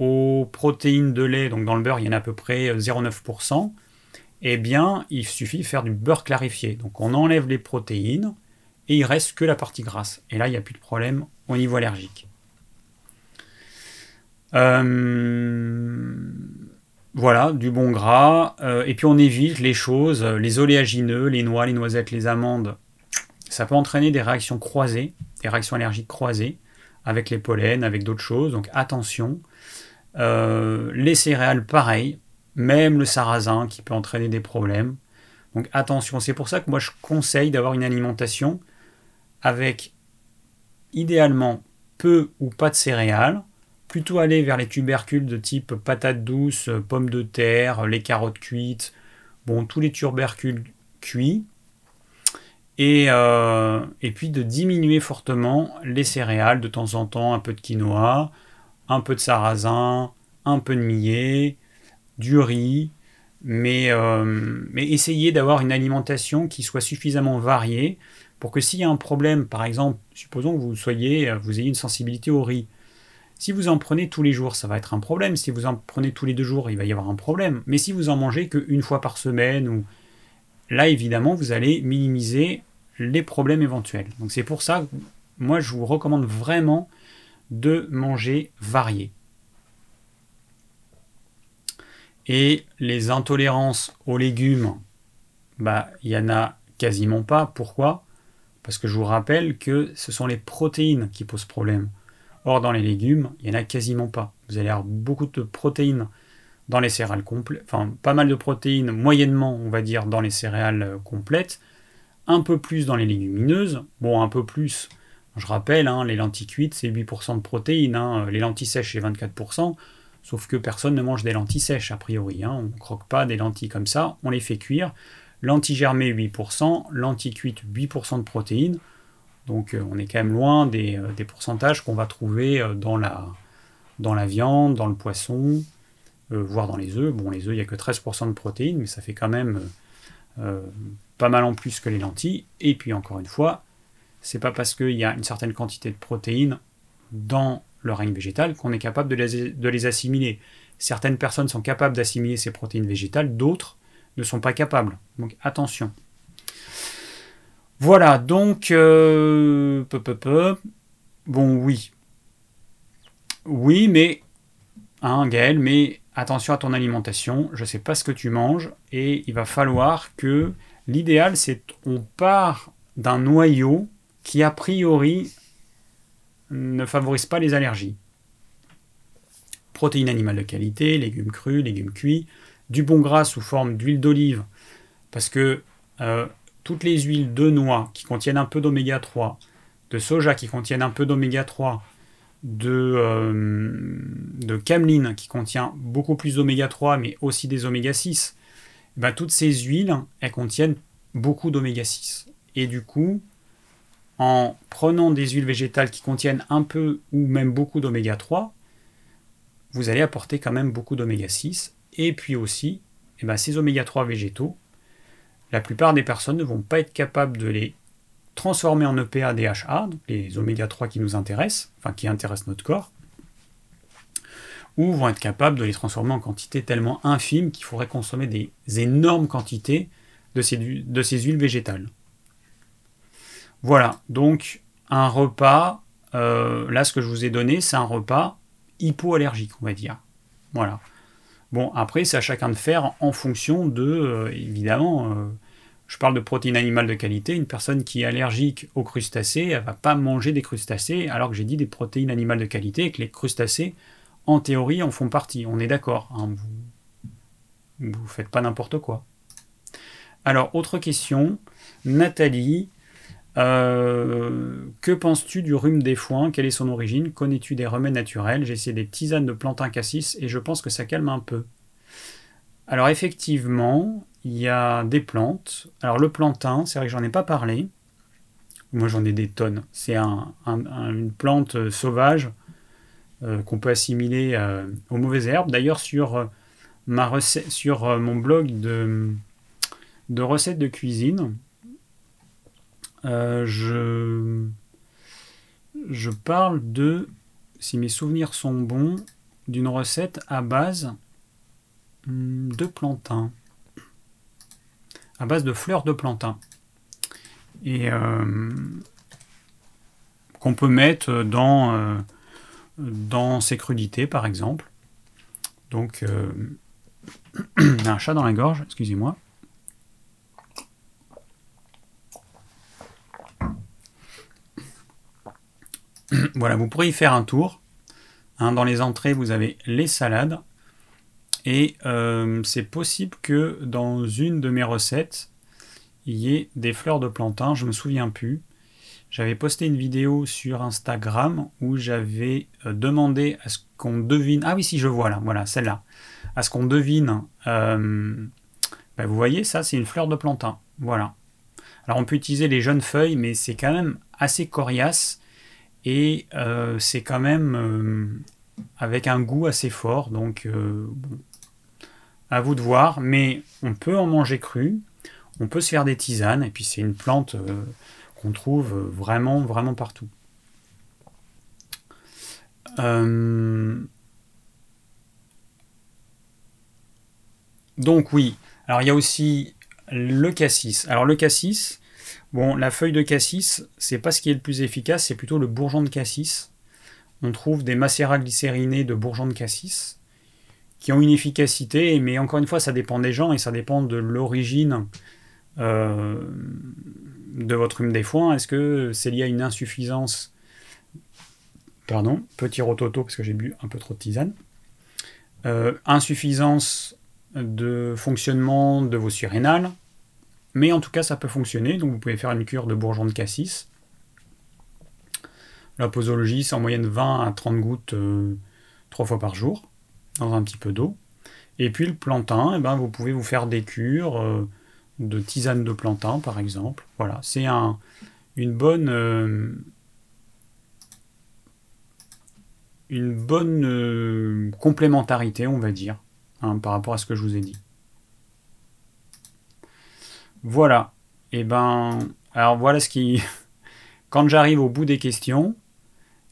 aux protéines de lait, donc dans le beurre il y en a à peu près 0,9%, eh bien il suffit de faire du beurre clarifié. Donc on enlève les protéines et il reste que la partie grasse. Et là il n'y a plus de problème au niveau allergique. Euh, voilà, du bon gras. Euh, et puis on évite les choses, les oléagineux, les noix, les noisettes, les amandes. Ça peut entraîner des réactions croisées, des réactions allergiques croisées avec les pollens, avec d'autres choses. Donc attention. Euh, les céréales, pareil. Même le sarrasin qui peut entraîner des problèmes. Donc attention, c'est pour ça que moi je conseille d'avoir une alimentation avec idéalement peu ou pas de céréales, plutôt aller vers les tubercules de type patates douces, pommes de terre, les carottes cuites, bon, tous les tubercules cuits, et, euh, et puis de diminuer fortement les céréales de temps en temps, un peu de quinoa, un peu de sarrasin, un peu de millet, du riz, Mais, euh, mais essayez d'avoir une alimentation qui soit suffisamment variée pour que s'il y a un problème, par exemple, supposons que vous soyez, vous ayez une sensibilité au riz, si vous en prenez tous les jours, ça va être un problème. Si vous en prenez tous les deux jours, il va y avoir un problème. Mais si vous en mangez qu'une fois par semaine, ou là évidemment, vous allez minimiser les problèmes éventuels. Donc c'est pour ça que moi je vous recommande vraiment de manger varié. Et les intolérances aux légumes, bah il y en a quasiment pas. Pourquoi? Parce que je vous rappelle que ce sont les protéines qui posent problème. Or dans les légumes, il n'y en a quasiment pas. Vous allez avoir beaucoup de protéines dans les céréales complètes, enfin pas mal de protéines moyennement, on va dire, dans les céréales euh, complètes, un peu plus dans les légumineuses, bon un peu plus, je rappelle, hein, les lentilles cuites c'est 8% de protéines, hein, les lentilles sèches c'est 24%, sauf que personne ne mange des lentilles sèches a priori, hein, on ne croque pas des lentilles comme ça, on les fait cuire, lentilles germées 8%, lentilles cuites 8% de protéines, donc euh, on est quand même loin des, euh, pourcentages qu'on va trouver dans la, dans la viande, dans le poisson, euh, voire dans les œufs. Bon, les œufs, il n'y a que 13% de protéines, mais ça fait quand même euh, pas mal en plus que les lentilles. Et puis encore une fois, c'est pas parce qu'il y a une certaine quantité de protéines dans le règne végétal qu'on est capable de les, de les, assimiler. Certaines personnes sont capables d'assimiler ces protéines végétales, d'autres ne sont pas capables. Donc attention. Voilà, donc... Euh, peu, peu, peu. Bon, oui. Oui, mais... Hein, Gaël, mais attention à ton alimentation, je ne sais pas ce que tu manges, et il va falloir que l'idéal, c'est on part d'un noyau qui a priori ne favorise pas les allergies. Protéines animales de qualité, légumes crus, légumes cuits, du bon gras sous forme d'huile d'olive, parce que euh, toutes les huiles de noix qui contiennent un peu d'oméga 3, de soja qui contiennent un peu d'oméga 3, de, euh, de cameline qui contient beaucoup plus d'oméga 3 mais aussi des oméga 6, eh ben, toutes ces huiles, elles contiennent beaucoup d'oméga 6. Et du coup, en prenant des huiles végétales qui contiennent un peu ou même beaucoup d'oméga 3, vous allez apporter quand même beaucoup d'oméga 6. Et puis aussi, eh ben, ces oméga 3 végétaux, la plupart des personnes ne vont pas être capables de les transformés en EPA, DHA, les oméga 3 qui nous intéressent, enfin qui intéressent notre corps, ou vont être capables de les transformer en quantité tellement infime qu'il faudrait consommer des énormes quantités de ces huiles végétales. Voilà, donc un repas, euh, là ce que je vous ai donné, c'est un repas hypoallergique, on va dire. Voilà. Bon, après, c'est à chacun de faire en fonction de, euh, évidemment, euh, je parle de protéines animales de qualité. Une personne qui est allergique aux crustacés, elle va pas manger des crustacés, alors que j'ai dit des protéines animales de qualité et que les crustacés, en théorie, en font partie. On est d'accord. Hein, vous ne faites pas n'importe quoi. Alors, autre question. Nathalie, euh, que penses-tu du rhume des foins? Quelle est son origine? Connais-tu des remèdes naturels? J'ai essayé des tisanes de plantain cassis et je pense que ça calme un peu. Alors effectivement, il y a des plantes. Alors le plantain, c'est vrai que j'en ai pas parlé. Moi j'en ai des tonnes. C'est une plante sauvage euh, qu'on peut assimiler euh, aux mauvaises herbes. D'ailleurs sur, euh, mon blog de recettes de cuisine, je, je parle de, si mes souvenirs sont bons, d'une recette à base hmm, de plantain à base de fleurs de plantain. Et euh, qu'on peut mettre dans, euh, dans ses crudités, par exemple. Donc, euh, un chat dans la gorge, excusez-moi. voilà, vous pourriez y faire un tour. Hein, dans les entrées, vous avez les salades. Et euh, c'est possible que dans une de mes recettes, il y ait des fleurs de plantain, je me souviens plus. J'avais posté une vidéo sur Instagram où j'avais euh, demandé à ce qu'on devine. Ah oui, si je vois là, voilà, celle-là. À ce qu'on devine. Euh, bah, vous voyez, ça, c'est une fleur de plantain. Voilà. Alors on peut utiliser les jeunes feuilles, mais c'est quand même assez coriace et c'est quand même avec un goût assez fort. Donc, bon, à vous de voir, mais on peut en manger cru, on peut se faire des tisanes, et puis c'est une plante euh, qu'on trouve vraiment, vraiment partout. Euh, donc oui, alors il y a aussi le cassis. Alors le cassis, bon, la feuille de cassis, c'est pas ce qui est le plus efficace, c'est plutôt le bourgeon de cassis. On trouve des macérats glycérinés de bourgeon de cassis qui ont une efficacité, mais encore une fois, ça dépend des gens et ça dépend de l'origine euh, de votre hume des foins. Est-ce que c'est lié à une insuffisance? Pardon, petit rototo parce que j'ai bu un peu trop de tisane. Euh, insuffisance de fonctionnement de vos surrénales, mais en tout cas ça peut fonctionner, donc vous pouvez faire une cure de bourgeon de cassis. La posologie, c'est en moyenne 20 à 30 gouttes euh, trois fois par jour, dans un petit peu d'eau. Et puis le plantain, eh ben, vous pouvez vous faire des cures euh, de tisane de plantain, par exemple. Voilà, c'est un, une bonne, euh, bonne complémentarité, on va dire, hein, par rapport à ce que je vous ai dit. Voilà. Et eh ben, alors voilà ce qui. Quand j'arrive au bout des questions,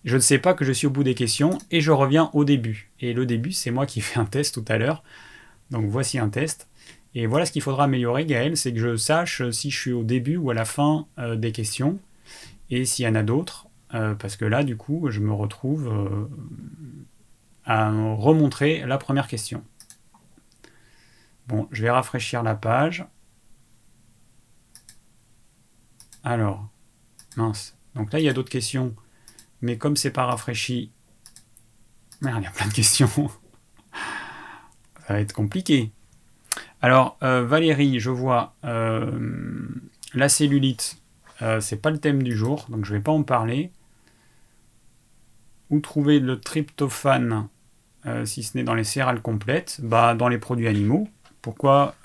je ne sais pas que je suis au bout des questions et je reviens au début. Et le début, c'est moi qui fais un test tout à l'heure. Donc voici un test. Et voilà ce qu'il faudra améliorer, Gaël, c'est que je sache si je suis au début ou à la fin euh, des questions et s'il y en a d'autres. Euh, parce que là, du coup, je me retrouve euh, à remontrer la première question. Bon, je vais rafraîchir la page. Alors, mince. Donc là, il y a d'autres questions. Mais comme c'est pas rafraîchi. Merde, il y a plein de questions. Ça va être compliqué. Alors, euh, Valérie, je vois euh, la cellulite. Euh, c'est pas le thème du jour, donc je vais pas en parler. Où trouver le tryptophane si ce n'est dans les céréales complètes? Bah, dans les produits animaux. Pourquoi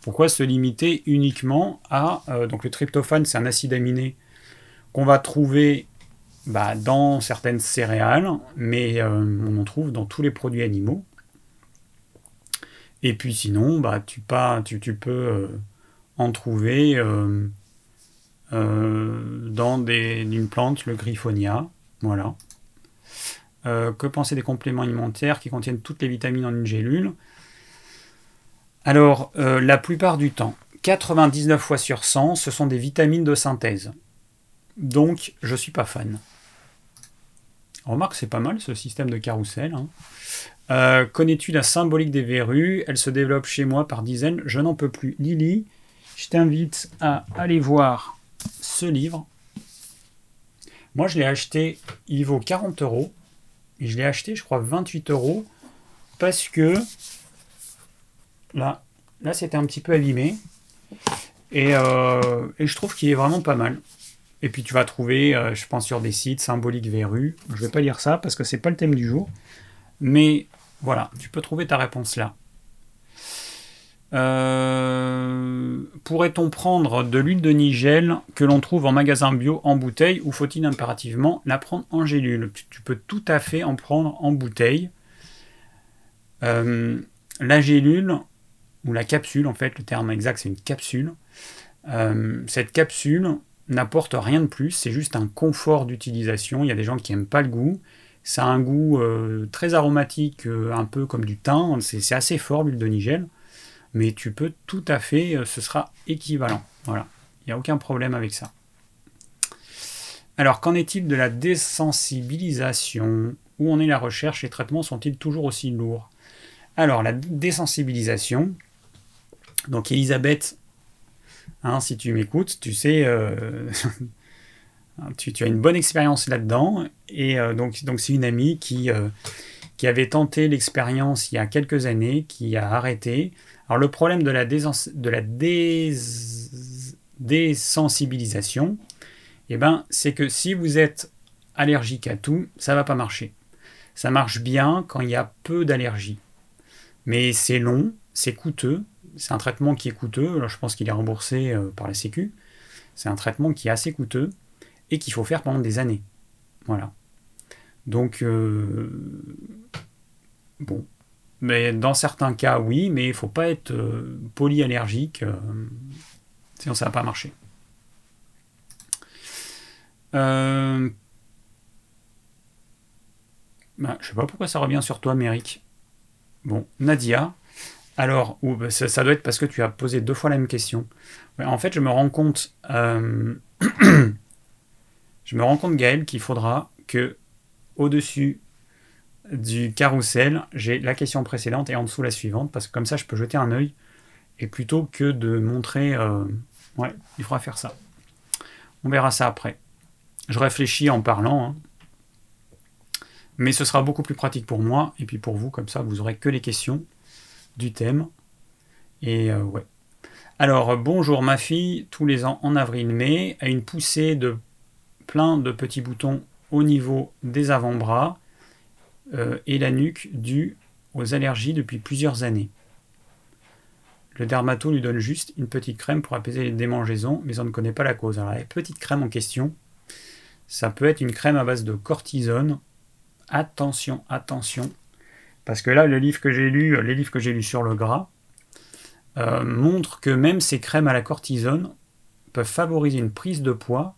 pourquoi se limiter uniquement à... Euh, donc le tryptophane, c'est un acide aminé qu'on va trouver bah, dans certaines céréales, mais euh, on en trouve dans tous les produits animaux. Et puis sinon, bah, tu, pas, tu, tu peux euh, en trouver dans une plante, le griffonia. Voilà. que penser des compléments alimentaires qui contiennent toutes les vitamines en une gélule? Alors, euh, la plupart du temps, 99 fois sur 100, ce sont des vitamines de synthèse. Donc, je ne suis pas fan. Remarque, c'est pas mal ce système de carrousel. Hein. Euh, connais-tu la symbolique des verrues? Elle se développe chez moi par dizaines. Je n'en peux plus. Lily, je t'invite à aller voir ce livre. Moi, je l'ai acheté, il vaut 40 euros. Et je l'ai acheté, je crois, 28 euros. Parce que Là, là c'était un petit peu abîmé. Euh, et, je trouve qu'il est vraiment pas mal. Et puis tu vas trouver, euh, je pense, sur des sites symboliques verrues. Je vais pas lire ça parce que c'est pas le thème du jour. Mais voilà, tu peux trouver ta réponse là. Euh, pourrait-on prendre de l'huile de nigel que l'on trouve en magasin bio en bouteille ou faut-il impérativement la prendre en gélule? Tu, peux tout à fait en prendre en bouteille. la gélule, ou la capsule, en fait, le terme exact c'est une capsule. Euh, cette capsule n'apporte rien de plus, c'est juste un confort d'utilisation. Il y a des gens qui n'aiment pas le goût. Ça a un goût euh, très aromatique, euh, un peu comme du thym. C'est assez fort l'huile de nigel. Mais tu peux tout à fait, ce sera équivalent. Voilà, il n'y a aucun problème avec ça. Alors, qu'en est-il de la désensibilisation? Où en est la recherche? Les traitements sont-ils toujours aussi lourds? Alors, la désensibilisation, donc Elisabeth, hein, si tu m'écoutes, tu sais, euh, tu, as une bonne expérience là-dedans. Et euh, donc c'est une amie qui, euh, qui avait tenté l'expérience il y a quelques années, qui a arrêté. Alors le problème de la, désensibilisation, eh ben, c'est que si vous êtes allergique à tout, ça va pas marcher. Ça marche bien quand il y a peu d'allergie. Mais c'est long, c'est coûteux, c'est un traitement qui est coûteux. Alors, je pense qu'il est remboursé euh, par la Sécu. C'est un traitement qui est assez coûteux et qu'il faut faire pendant des années. Voilà. Donc, euh, bon, Mais dans certains cas, oui, mais il faut pas être euh, polyallergique, sinon ça va pas marcher. Ben, je sais pas pourquoi ça revient sur toi, Méric. Bon, Nadia. Alors, ben, ça, doit être parce que tu as posé deux fois la même question. en fait, je me rends compte, euh, je me rends compte, Gaël, qu'il faudra que au-dessus du carrousel, j'ai la question précédente et en dessous la suivante, parce que comme ça, je peux jeter un œil. Et plutôt que de montrer... Euh, ouais, il faudra faire ça. On verra ça après. Je réfléchis en parlant. Hein. Mais ce sera beaucoup plus pratique pour moi, et puis pour vous, comme ça, vous aurez que les questions du thème. Et euh, ouais. Alors, bonjour ma fille, tous les ans en avril-mai, a une poussée de plein de petits boutons au niveau des avant-bras euh, et la nuque due aux allergies depuis plusieurs années. Le dermato lui donne juste une petite crème pour apaiser les démangeaisons, mais on ne connaît pas la cause. Alors la petite crème en question, ça peut être une crème à base de cortisone. Attention, attention, parce que là, le livre que j'ai lu, les livres que j'ai lus sur le gras, euh, montrent que même ces crèmes à la cortisone peuvent favoriser une prise de poids,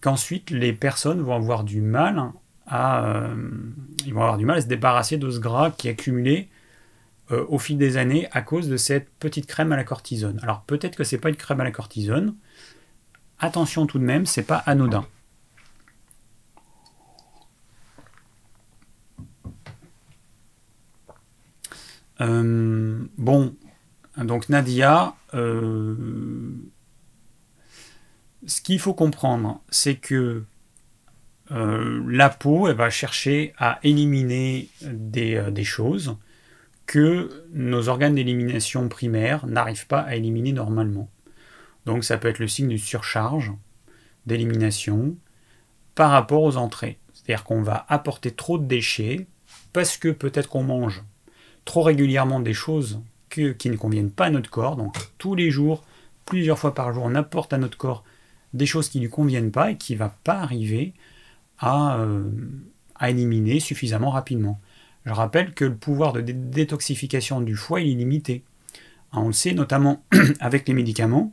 qu'ensuite les personnes vont avoir du mal à, euh, avoir du mal à se débarrasser de ce gras qui est accumulé euh, au fil des années à cause de cette petite crème à la cortisone. Alors peut-être que c'est pas une crème à la cortisone. Attention tout de même, c'est pas anodin. Euh, bon, donc Nadia, ce qu'il faut comprendre, c'est que euh, la peau, va chercher à éliminer des, euh, des choses que nos organes d'élimination primaires n'arrivent pas à éliminer normalement. Donc ça peut être le signe de surcharge d'élimination par rapport aux entrées. C'est-à-dire qu'on va apporter trop de déchets parce que peut-être qu'on mange trop régulièrement des choses qui ne conviennent pas à notre corps. Donc tous les jours, plusieurs fois par jour, on apporte à notre corps des choses qui ne lui conviennent pas et qui ne va pas arriver euh, à, éliminer suffisamment rapidement. Je rappelle que le pouvoir de détoxification du foie est limité. Hein, on le sait notamment avec les médicaments,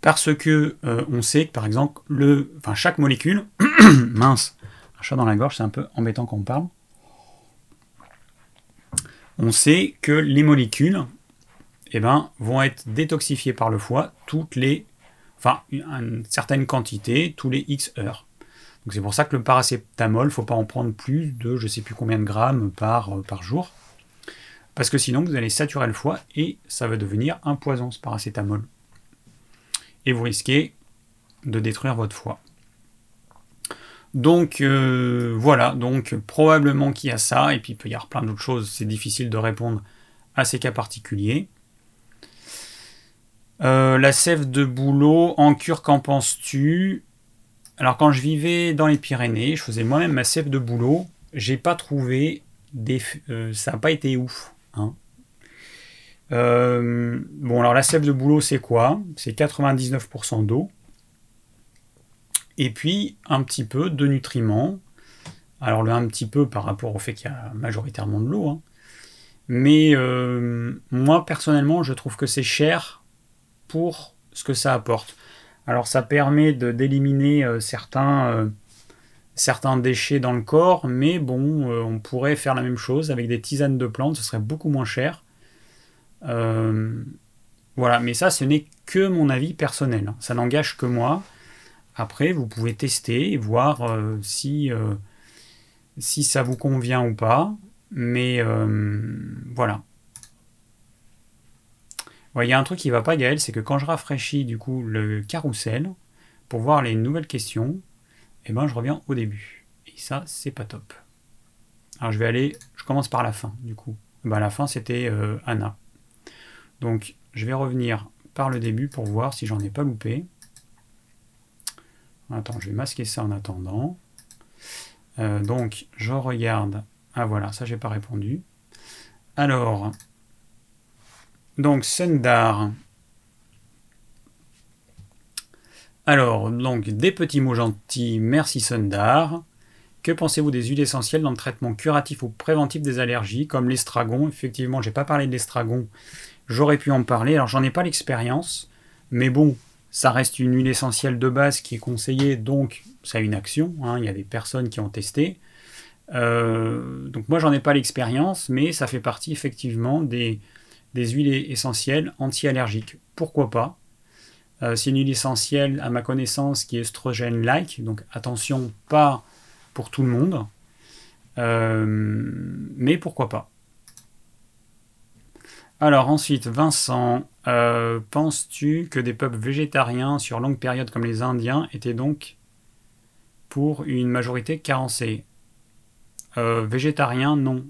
parce que euh, on sait que par exemple, le, chaque molécule, mince, un chat dans la gorge, c'est un peu embêtant quand on parle. On sait que les molécules eh ben, vont être détoxifiées par le foie toutes les, enfin, une certaine quantité, tous les X heures c'est pour ça que le paracétamol, il ne faut pas en prendre plus de je sais plus combien de grammes par, euh, par jour. Parce que sinon, vous allez saturer le foie et ça va devenir un poison, ce paracétamol. Et vous risquez de détruire votre foie. Donc euh, voilà, donc probablement qu'il y a ça, et puis il peut y avoir plein d'autres choses, c'est difficile de répondre à ces cas particuliers. Euh, la sève de bouleau, en cure, qu'en penses-tu? Alors quand je vivais dans les Pyrénées, je faisais moi-même ma sève de boulot, j'ai pas trouvé. Euh, ça n'a pas été ouf. Hein. Bon alors la sève de boulot c'est quoi? C'est 99% d'eau. Et puis un petit peu de nutriments. Alors le un petit peu par rapport au fait qu'il y a majoritairement de l'eau. Hein. Mais euh, moi personnellement je trouve que c'est cher pour ce que ça apporte. Alors ça permet d'éliminer euh, certains, euh, certains déchets dans le corps, mais bon, on pourrait faire la même chose avec des tisanes de plantes, ce serait beaucoup moins cher. voilà, mais ça, ce n'est que mon avis personnel. Ça n'engage que moi. Après, vous pouvez tester et voir si, si ça vous convient ou pas. Mais voilà il y a un truc qui va pas, Gaël, c'est que quand je rafraîchis du coup le carrousel pour voir les nouvelles questions, eh ben je reviens au début. Et ça, c'est pas top. Alors je vais aller, je commence par la fin du coup. Ben, la fin c'était euh, Anna. Donc je vais revenir par le début pour voir si j'en ai pas loupé. Attends, je vais masquer ça en attendant. Euh, donc je regarde. Ah voilà, ça j'ai pas répondu. Alors, donc, Sundar. Alors, donc, des petits mots gentils. Merci Sundar. Que pensez-vous des huiles essentielles dans le traitement curatif ou préventif des allergies, comme l'estragon? Effectivement, j'ai pas parlé de l'estragon. J'aurais pu en parler. Alors, j'en ai pas l'expérience, mais bon, ça reste une huile essentielle de base qui est conseillée, donc ça a une action. hein. Il y a des personnes qui ont testé. Euh, donc moi, j'en ai pas l'expérience, mais ça fait partie effectivement des, des huiles essentielles anti-allergiques. Pourquoi pas? Euh, C'est une huile essentielle, à ma connaissance, qui est estrogène-like, donc attention, pas pour tout le monde, Euh, mais pourquoi pas? Alors ensuite, Vincent, euh, penses-tu que des peuples végétariens sur longue période comme les Indiens étaient donc pour une majorité carencée? Euh, Végétariens, non.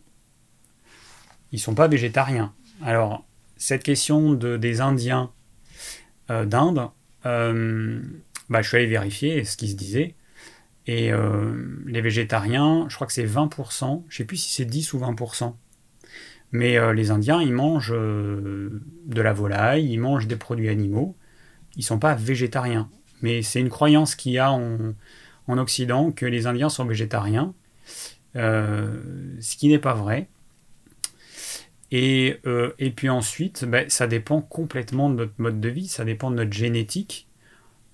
Ils sont pas végétariens. Alors, cette question de, des Indiens euh, d'Inde, bah, je suis allé vérifier ce qui se disait. Et les végétariens, je crois que c'est 20%, je sais plus si c'est 10 ou 20%. Mais euh, les Indiens, ils mangent euh, de la volaille, ils mangent des produits animaux. Ils sont pas végétariens. Mais c'est une croyance qu'il y a en, en Occident que les Indiens sont végétariens, euh, ce qui n'est pas vrai. Et, puis ensuite, ben, ça dépend complètement de notre mode de vie, ça dépend de notre génétique.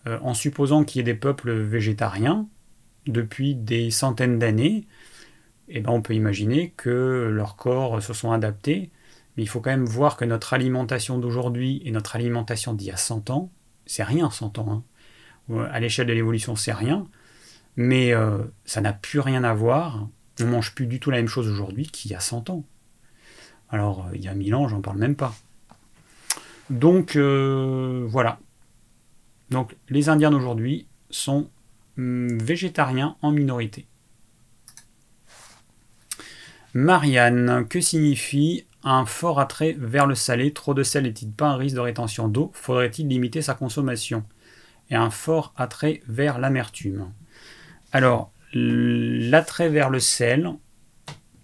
En supposant qu'il y ait des peuples végétariens depuis des centaines d'années, eh ben, on peut imaginer que leurs corps se sont adaptés. Mais il faut quand même voir que notre alimentation d'aujourd'hui et notre alimentation d'il y a 100 ans, c'est rien 100 ans. hein. Ou, À l'échelle de l'évolution, c'est rien. Mais euh, ça n'a plus rien à voir. On mange plus du tout la même chose aujourd'hui qu'il y a 100 ans. Alors, euh, il y a 1000 ans, j'en parle même pas. Donc, euh, voilà. Donc, les Indiens d'aujourd'hui sont hum, végétariens en minorité. Marianne, que signifie un fort attrait vers le salé? Trop de sel n'est-il pas un risque de rétention d'eau? Faudrait-il limiter sa consommation? Et un fort attrait vers l'amertume. Alors, l'attrait vers le sel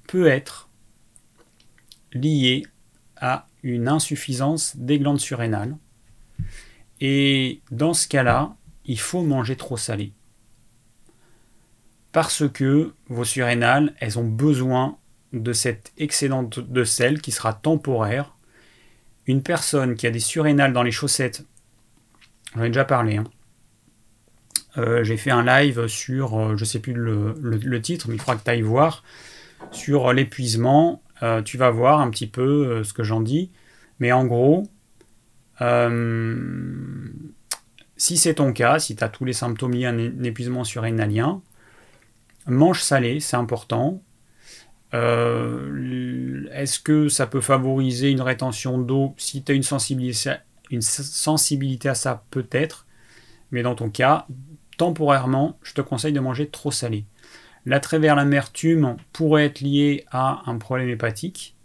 peut être lié à une insuffisance des glandes surrénales. Et dans ce cas-là, il faut manger trop salé. Parce que vos surrénales, elles ont besoin de cet excédent de sel qui sera temporaire. Une personne qui a des surrénales dans les chaussettes, j'en ai déjà parlé, hein. Euh, j'ai fait un live sur, euh, je sais plus le, titre, mais il faudra que tu ailles voir, sur l'épuisement. Euh, tu vas voir un petit peu euh, ce que j'en dis. Mais en gros, euh, si c'est ton cas, si tu as tous les symptômes liés à un épuisement surrénalien, mange salé, c'est important. Euh, Est-ce que ça peut favoriser une rétention d'eau? Si tu as une sensibilité, à ça, peut-être. Mais dans ton cas, temporairement, je te conseille de manger trop salé. L'attrait vers l'amertume pourrait être lié à un problème hépatique.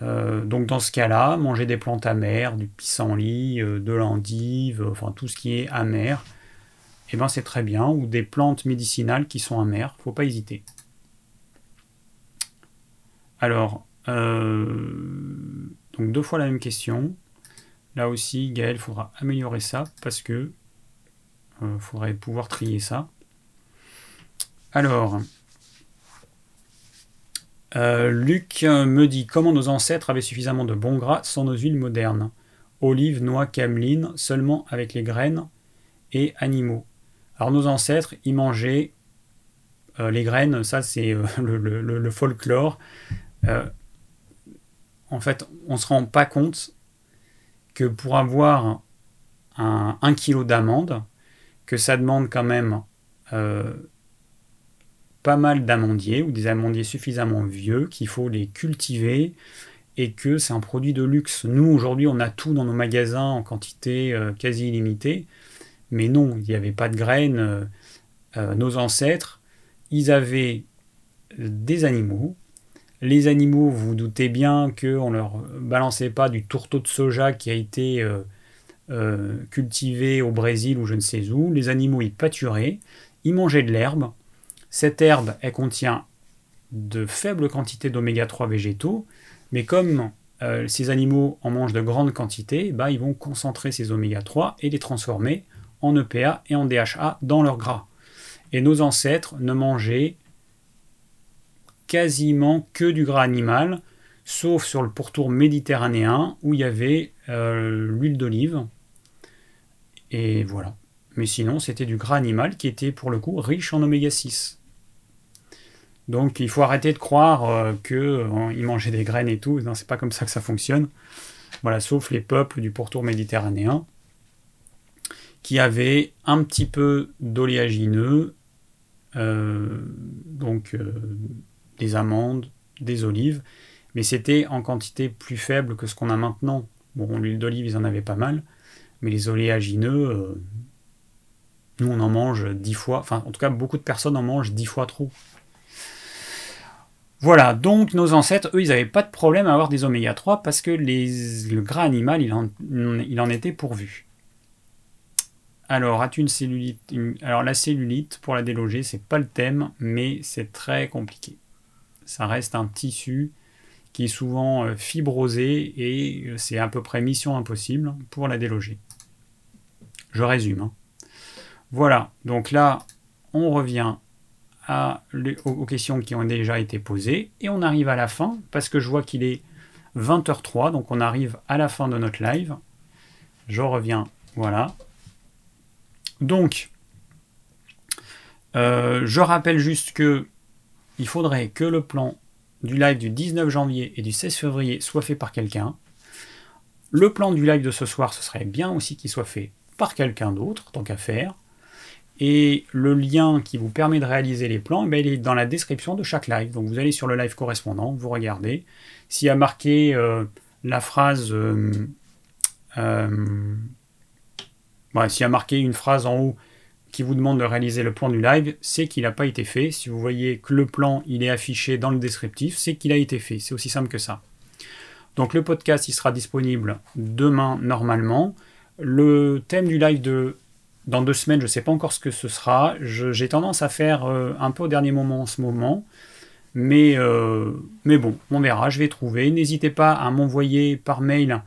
Euh, donc dans ce cas-là, manger des plantes amères, du pissenlit, euh, de l'endive, enfin tout ce qui est amer, eh ben c'est très bien. Ou des plantes médicinales qui sont amères, faut pas hésiter. Alors, euh, donc deux fois la même question. Là aussi, Gaël, faudra améliorer ça parce que il faudrait pouvoir trier ça. Alors, euh, Luc me dit comment nos ancêtres avaient suffisamment de bons gras sans nos huiles modernes? Olives, noix, cameline, seulement avec les graines et animaux. Alors nos ancêtres, ils mangeaient euh, les graines, ça c'est euh, le folklore. Euh, en fait, on se rend pas compte que pour avoir un, kilo d'amandes, que ça demande quand même euh, pas mal d'amandiers ou des amandiers suffisamment vieux, qu'il faut les cultiver et que c'est un produit de luxe. Nous, aujourd'hui, on a tout dans nos magasins en quantité euh, quasi illimitée, mais non, il n'y avait pas de graines. nos ancêtres, ils avaient des animaux. Les animaux, vous vous doutez bien qu'on ne leur balançait pas du tourteau de soja qui a été euh, euh, cultivés au Brésil ou je ne sais où. Les animaux, ils pâturaient, ils mangeaient de l'herbe. Cette herbe, contient de faibles quantités d'oméga 3 végétaux, mais comme euh, ces animaux en mangent de grandes quantités, bah, ils vont concentrer ces oméga 3 et les transformer en EPA et en DHA dans leur gras. Et nos ancêtres ne mangeaient quasiment que du gras animal, sauf sur le pourtour méditerranéen où il y avait euh, l'huile d'olive. Et voilà. Mais sinon, c'était du gras animal qui était pour le coup riche en oméga 6. Donc il faut arrêter de croire euh, qu'ils euh, mangeaient des graines et tout. Non, c'est pas comme ça que ça fonctionne. Voilà, sauf les peuples du pourtour méditerranéen qui avaient un petit peu d'oléagineux, donc des amandes, des olives, mais c'était en quantité plus faible que ce qu'on a maintenant. Bon, l'huile d'olive, ils en avaient pas mal, mais les oléagineux, euh, nous on en mange dix fois, enfin en tout cas beaucoup de personnes en mangent dix fois trop. Voilà, donc nos ancêtres, eux, ils n'avaient pas de problème à avoir des oméga 3 parce que le gras animal, il en, il en était pourvu. Alors, as-tu une cellulite Alors, la cellulite, pour la déloger, c'est pas le thème, mais c'est très compliqué. Ça reste un tissu qui est souvent euh, fibrosé et euh, c'est à peu près mission impossible pour la déloger. Je résume. Hein. Voilà, donc là, on revient aux questions qui ont déjà été posées et on arrive à la fin parce que je vois qu'il est 20h03, donc on arrive à la fin de notre live. Je reviens, voilà. Donc, euh, je rappelle juste que il faudrait que le plan du live du 19 janvier et du 16 février soit fait par quelqu'un. Le plan du live de ce soir, ce serait bien aussi qu'il soit fait par quelqu'un d'autre, tant qu'à faire. Et le lien qui vous permet de réaliser les plans, eh il est dans la description de chaque live. Donc vous allez sur le live correspondant, vous regardez. S'il y a marqué euh, la phrase... Euh, euh, s'il y a marqué une phrase en haut qui vous demande de réaliser le plan du live, c'est qu'il n'a pas été fait. Si vous voyez que le plan il est affiché dans le descriptif, c'est qu'il a été fait. C'est aussi simple que ça. Donc le podcast il sera disponible demain normalement. Le thème du live de dans deux semaines, je ne sais pas encore ce que ce sera. J'ai tendance à faire euh, un peu au dernier moment en ce moment. Mais, euh, mais bon, on verra, je vais trouver. N'hésitez pas à m'envoyer par mail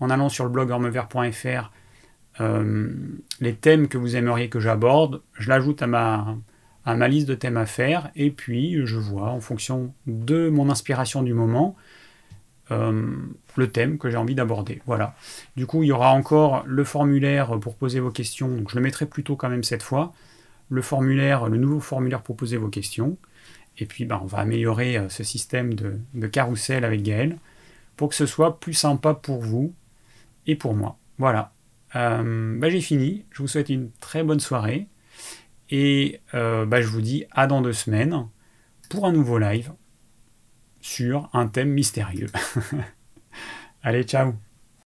en allant sur le blog ormevert.fr euh, les thèmes que vous aimeriez que j'aborde, je l'ajoute à ma, à liste de thèmes à faire, et puis je vois en fonction de mon inspiration du moment euh, le thème que j'ai envie d'aborder. Voilà. Du coup, il y aura encore le formulaire pour poser vos questions, donc je le mettrai plutôt quand même cette fois. Le formulaire, le nouveau formulaire pour poser vos questions. Et puis, ben, on va améliorer euh, ce système de, de carrousel avec Gaël pour que ce soit plus sympa pour vous et pour moi. Voilà. Euh, bah, j'ai fini. Je vous souhaite une très bonne soirée. Et euh, bah, je vous dis à dans deux semaines pour un nouveau live sur un thème mystérieux. Allez, ciao